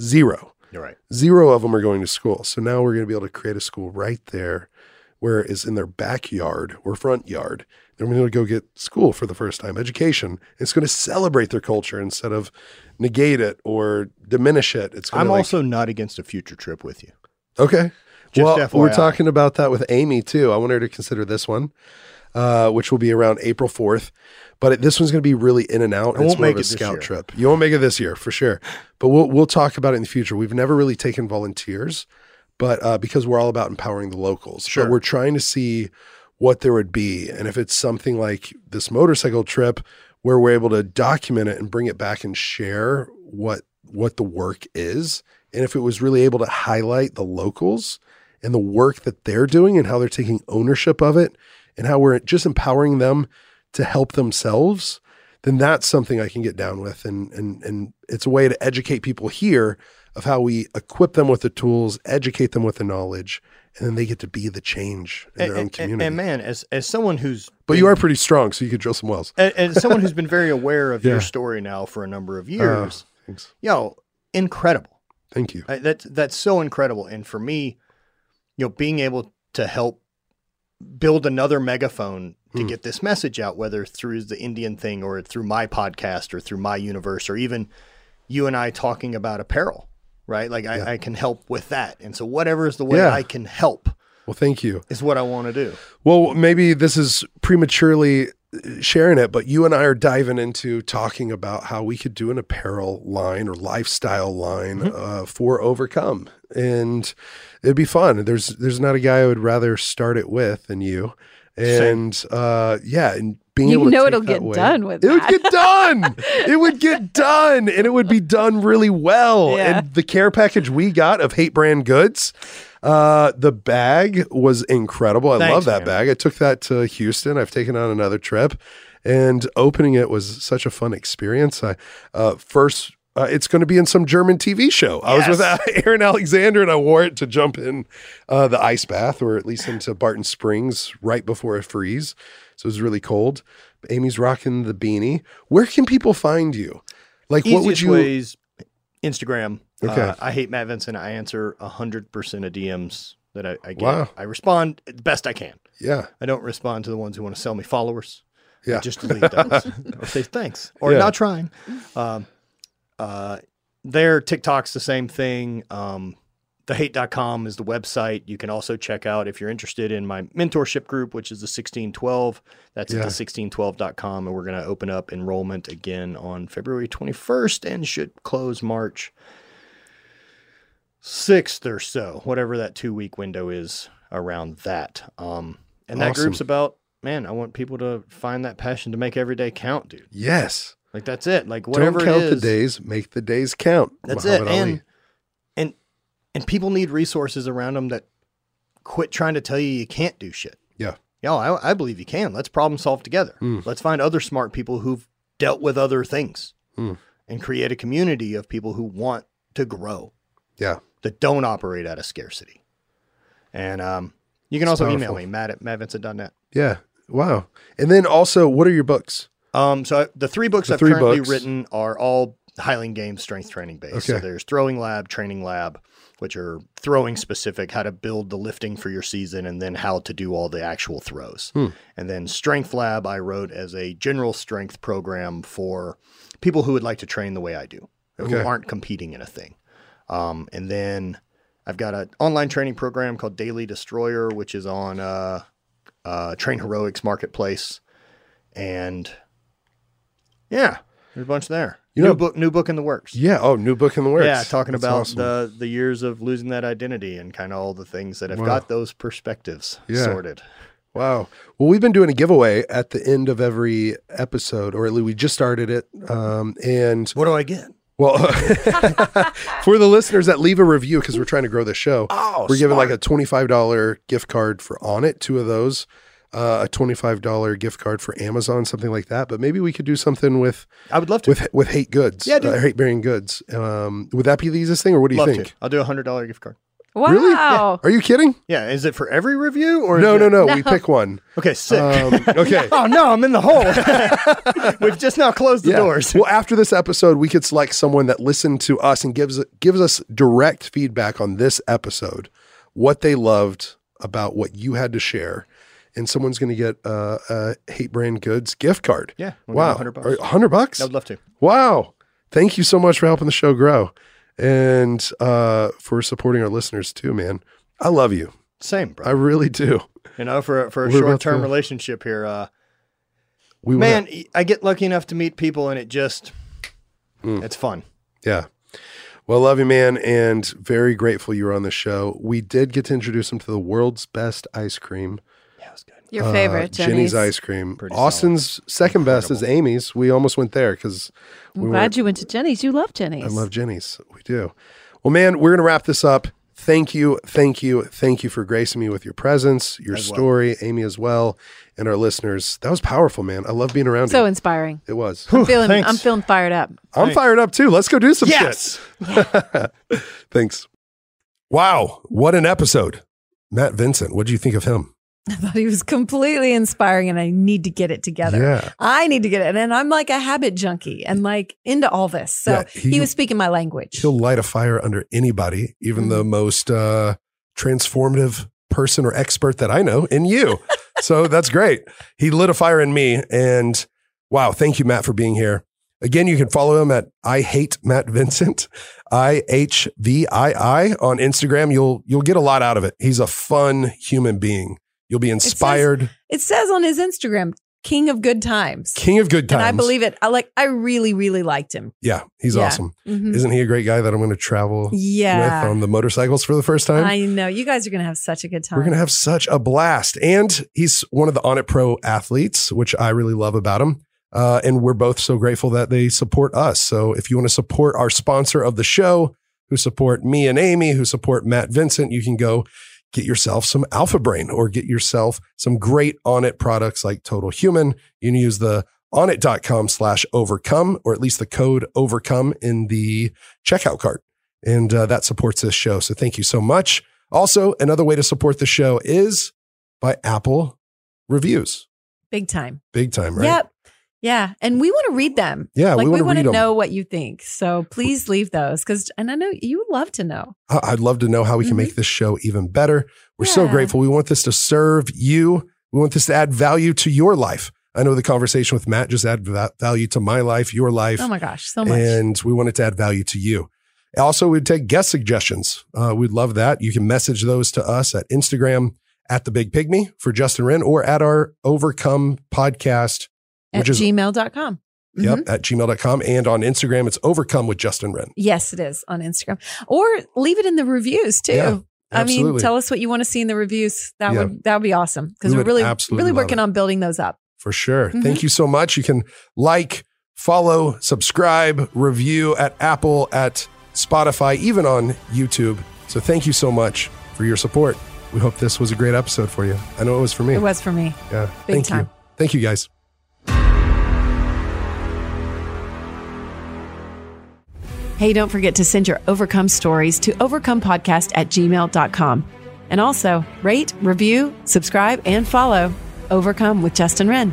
Zero. You're right. Zero of them are going to school. So now we're going to be able to create a school right there where it's in their backyard or front yard. They're going to go get school for the first time, education. It's going to celebrate their culture instead of negate it or diminish it. It's going I'm to like, also not against a future trip with you. okay. Just well, we're talking about that with Amy too. I want her to consider this one, uh, which will be around April 4th. But it, this one's going to be really in and out. I It's won't more make of a it scout trip. You won't make it this year for sure. But we'll we'll talk about it in the future. We've never really taken volunteers, but uh, because we're all about empowering the locals. Sure. But we're trying to see what there would be, and if it's something like this motorcycle trip where we're able to document it and bring it back and share what what the work is, and if it was really able to highlight the locals and the work that they're doing and how they're taking ownership of it and how we're just empowering them to help themselves, then that's something I can get down with. And and and it's a way to educate people here of how we equip them with the tools, educate them with the knowledge, and then they get to be the change in And, their own community. and man, as as someone who's but you are pretty strong, so you could drill some wells. and, and someone who's been very aware of Yeah. your story now for a number of years, Thanks. yo, incredible. Thank you. I, that's that's so incredible. And for me, you know, being able to help build another megaphone to Hmm. get this message out, whether through the Indian thing or through my podcast or through my universe or even you and I talking about apparel, right? Like I, I can help with that. And so whatever is the way Yeah. I can help Well, thank you. is what I want to do. Well, maybe this is prematurely uh, sharing it, but you and I are diving into talking about how we could do an apparel line or lifestyle line Mm-hmm. uh, for Overcome, and it'd be fun. There's there's not a guy I would rather start it with than you, and uh, yeah, and being You able know take it'll get way- done with it would get done. it would get done, and it would be done really well. Yeah. And the care package we got of Hate Brand Goods. Uh, the bag was incredible. I Thanks, love that man. bag. I took that to Houston. I've taken on another trip, and opening it was such a fun experience. I uh, first. Uh, it's going to be in some German TV show. I was with Aaron Alexander and I wore it to jump in uh, the ice bath or at least into Barton Springs right before a freeze. So it was really cold. Amy's rocking the beanie. Where can people find you? Like, what would you? ways Instagram. Okay. Uh, I hate Matt Vincent. I answer hundred percent of DMs that I, I get. Wow. I respond the best I can. Yeah, I don't respond to the ones who want to sell me followers. I yeah. just delete those or say thanks or Yeah. not trying. Um, uh, their TikTok's the same thing. Um, thehate.com is the website. You can also check out if you're interested in my mentorship group, which is the 1612. That's Yeah. at the1612.com. And we're going to open up enrollment again on February 21st and should close March 6th or so, whatever that two week window is around that. Um, and that Awesome. group's about, man, I want people to find that passion to make every day count, dude. Yes. Like that's it. Like whatever Don't count the days. Make the days count. That's Muhammad it. Ali. And and people need resources around them that quit trying to tell you you can't do shit. Yeah. Yo, I, I believe you can. Let's problem solve together. Mm. Let's find other smart people who've dealt with other things Mm. and create a community of people who want to grow yeah. that don't operate out of scarcity. And um, you can It's also email powerful. me, matt at mattvincent.net. Yeah. Wow. And then also, what are your books? Um, so I, the three books The I've three currently books. written are all Highland Games strength training based. So there's throwing lab, training lab, which are throwing specific, how to build the lifting for your season, and then how to do all the actual throws. Hmm. And then strength lab I wrote as a general strength program for people who would like to train the way I do, who aren't competing in a thing. Um, and then I've got an online training program called Daily Destroyer, which is on uh, uh, TrainHeroic's Marketplace, and yeah, there's a bunch there. You new know- book, new book in the works. Yeah. Oh, new book in the works. Yeah, talking That's about awesome. the the years of losing that identity and kind of all the things that have Wow. got those perspectives Yeah. sorted. Wow. Well, we've been doing a giveaway at the end of every episode, or at least we just started it. Um, and What do I get? well, for the listeners that leave a review, because we're trying to grow the show, Oh, we're giving like a $25 gift card for Onnit, two of those, uh, a $25 gift card for Amazon, something like that. But maybe we could do something with, I would love to. with, with hate goods, Yeah, dude. uh, hate bearing goods. Um, would that be the easiest thing, or what do you love think? to. I'll do a hundred dollar gift card. Wow. Really? Are you kidding? Yeah, is it for every review or No, no, no, No. We pick one. Okay, sick. Um, okay. oh no, I'm in the hole. We've just now closed the Yeah. doors. Well, after this episode, we could select someone that listened to us and gives gives us direct feedback on this episode, what they loved about what you had to share, and someone's going to get uh, a Hate Brand Goods gift card. Yeah, wow, 100 bucks. Are- 100 bucks. I'd love to. Wow. Thank you so much for helping the show grow and uh, for supporting our listeners too, man. I love you. Same, bro. I really do. you know, for a- for a We're short term to- relationship here, uh, We man, wanna- I get lucky enough to meet people, and it just Mm. it's fun. yeah. Well, love you, man, and very grateful you were on the show. We did get to introduce him to the world's best ice cream. Yeah, it was good. Your uh, favorite, Jeni's ice cream. Pretty Austin's second best is Amy's. We almost went there because I'm glad weren't- you went to Jeni's. You love Jeni's. I love Jeni's. We do. Well, man, we're going to wrap this up. Thank you. Thank you. Thank you for gracing me with your presence, your As well. story, Amy as well, and our listeners. That was powerful, man. I love being around you. so you. inspiring. It was. I'm feeling. thanks. I'm feeling fired up. I'm fired up too. Let's go do some Yes. shit. Thanks. Wow. What an episode. Matt Vincent, what do you think of him? I thought he was completely inspiring and I need to get it together. Yeah. I need to get it. And I'm like a habit junkie and like into all this. So Yeah, he, he- was speaking my language. He'll light a fire under anybody, even the most uh, transformative person or expert that I know in you. so that's great. He lit a fire in me. And wow, thank you, Matt, for being here. Again, you can follow him at I hate Matt Vincent, I H V I I on Instagram. You'll you'll get a lot out of it. He's a fun human being. You'll be inspired. It says on his Instagram, King of Good Times. King of good times. And I believe it. I like I really, really liked him. Yeah, he's Yeah. awesome. Mhm. Isn't he a great guy that I'm going to travel Yeah. with on the motorcycles for the first time? I know. You guys are gonna have such a good time. We're going to have such a blast. And he's one of the Onnit Pro athletes, which I really love about him. Uh, and we're both so grateful that they support us. So if you want to support our sponsor of the show, who support me and Amy, who support Matt Vincent, you can go get yourself some Alpha Brain or get yourself some great Onnit products like Total Human. You can use the Onnit.com slash overcome, or at least the code overcome in the checkout cart. And uh, that supports this show. So thank you so much. Also, another way to support the show is by Apple reviews. Big time. Big time, right? Yep. Yeah. And we want to read them. Yeah, like we want to know what you think. So please leave those because, and I know you would love to know. I'd love to know how we can make this show even better. We're so grateful. We want this to serve you. We want this to add value to your life. I know the conversation with Matt just added value to my life, your life, Oh my gosh, so much. and we want it to add value to you. Also, we'd take guest suggestions. Uh, we'd love that. You can message those to us at Instagram at the Big Pygmy for Justin Wren or at our Overcome podcast, At is gmail.com. yep, Mhm. at gmail.com. And on Instagram, it's Overcome with Justin Wren. Yes, it is on Instagram. Or leave it in the reviews too. Yeah, I mean, tell us what you want to see in the reviews. That Yeah. would that would be awesome because We we're really really working it. on building those up. For sure. Mhm. Thank you so much. You can like, follow, subscribe, review at Apple, at Spotify, even on YouTube. So thank you so much for your support. We hope this was a great episode for you. I know it was for me. It was for me. Yeah. Big Thank time. you. Thank you guys. Hey, don't forget to send your Overcome stories to overcomepodcast at gmail.com. And also rate, review, subscribe, and follow Overcome with Justin Wren.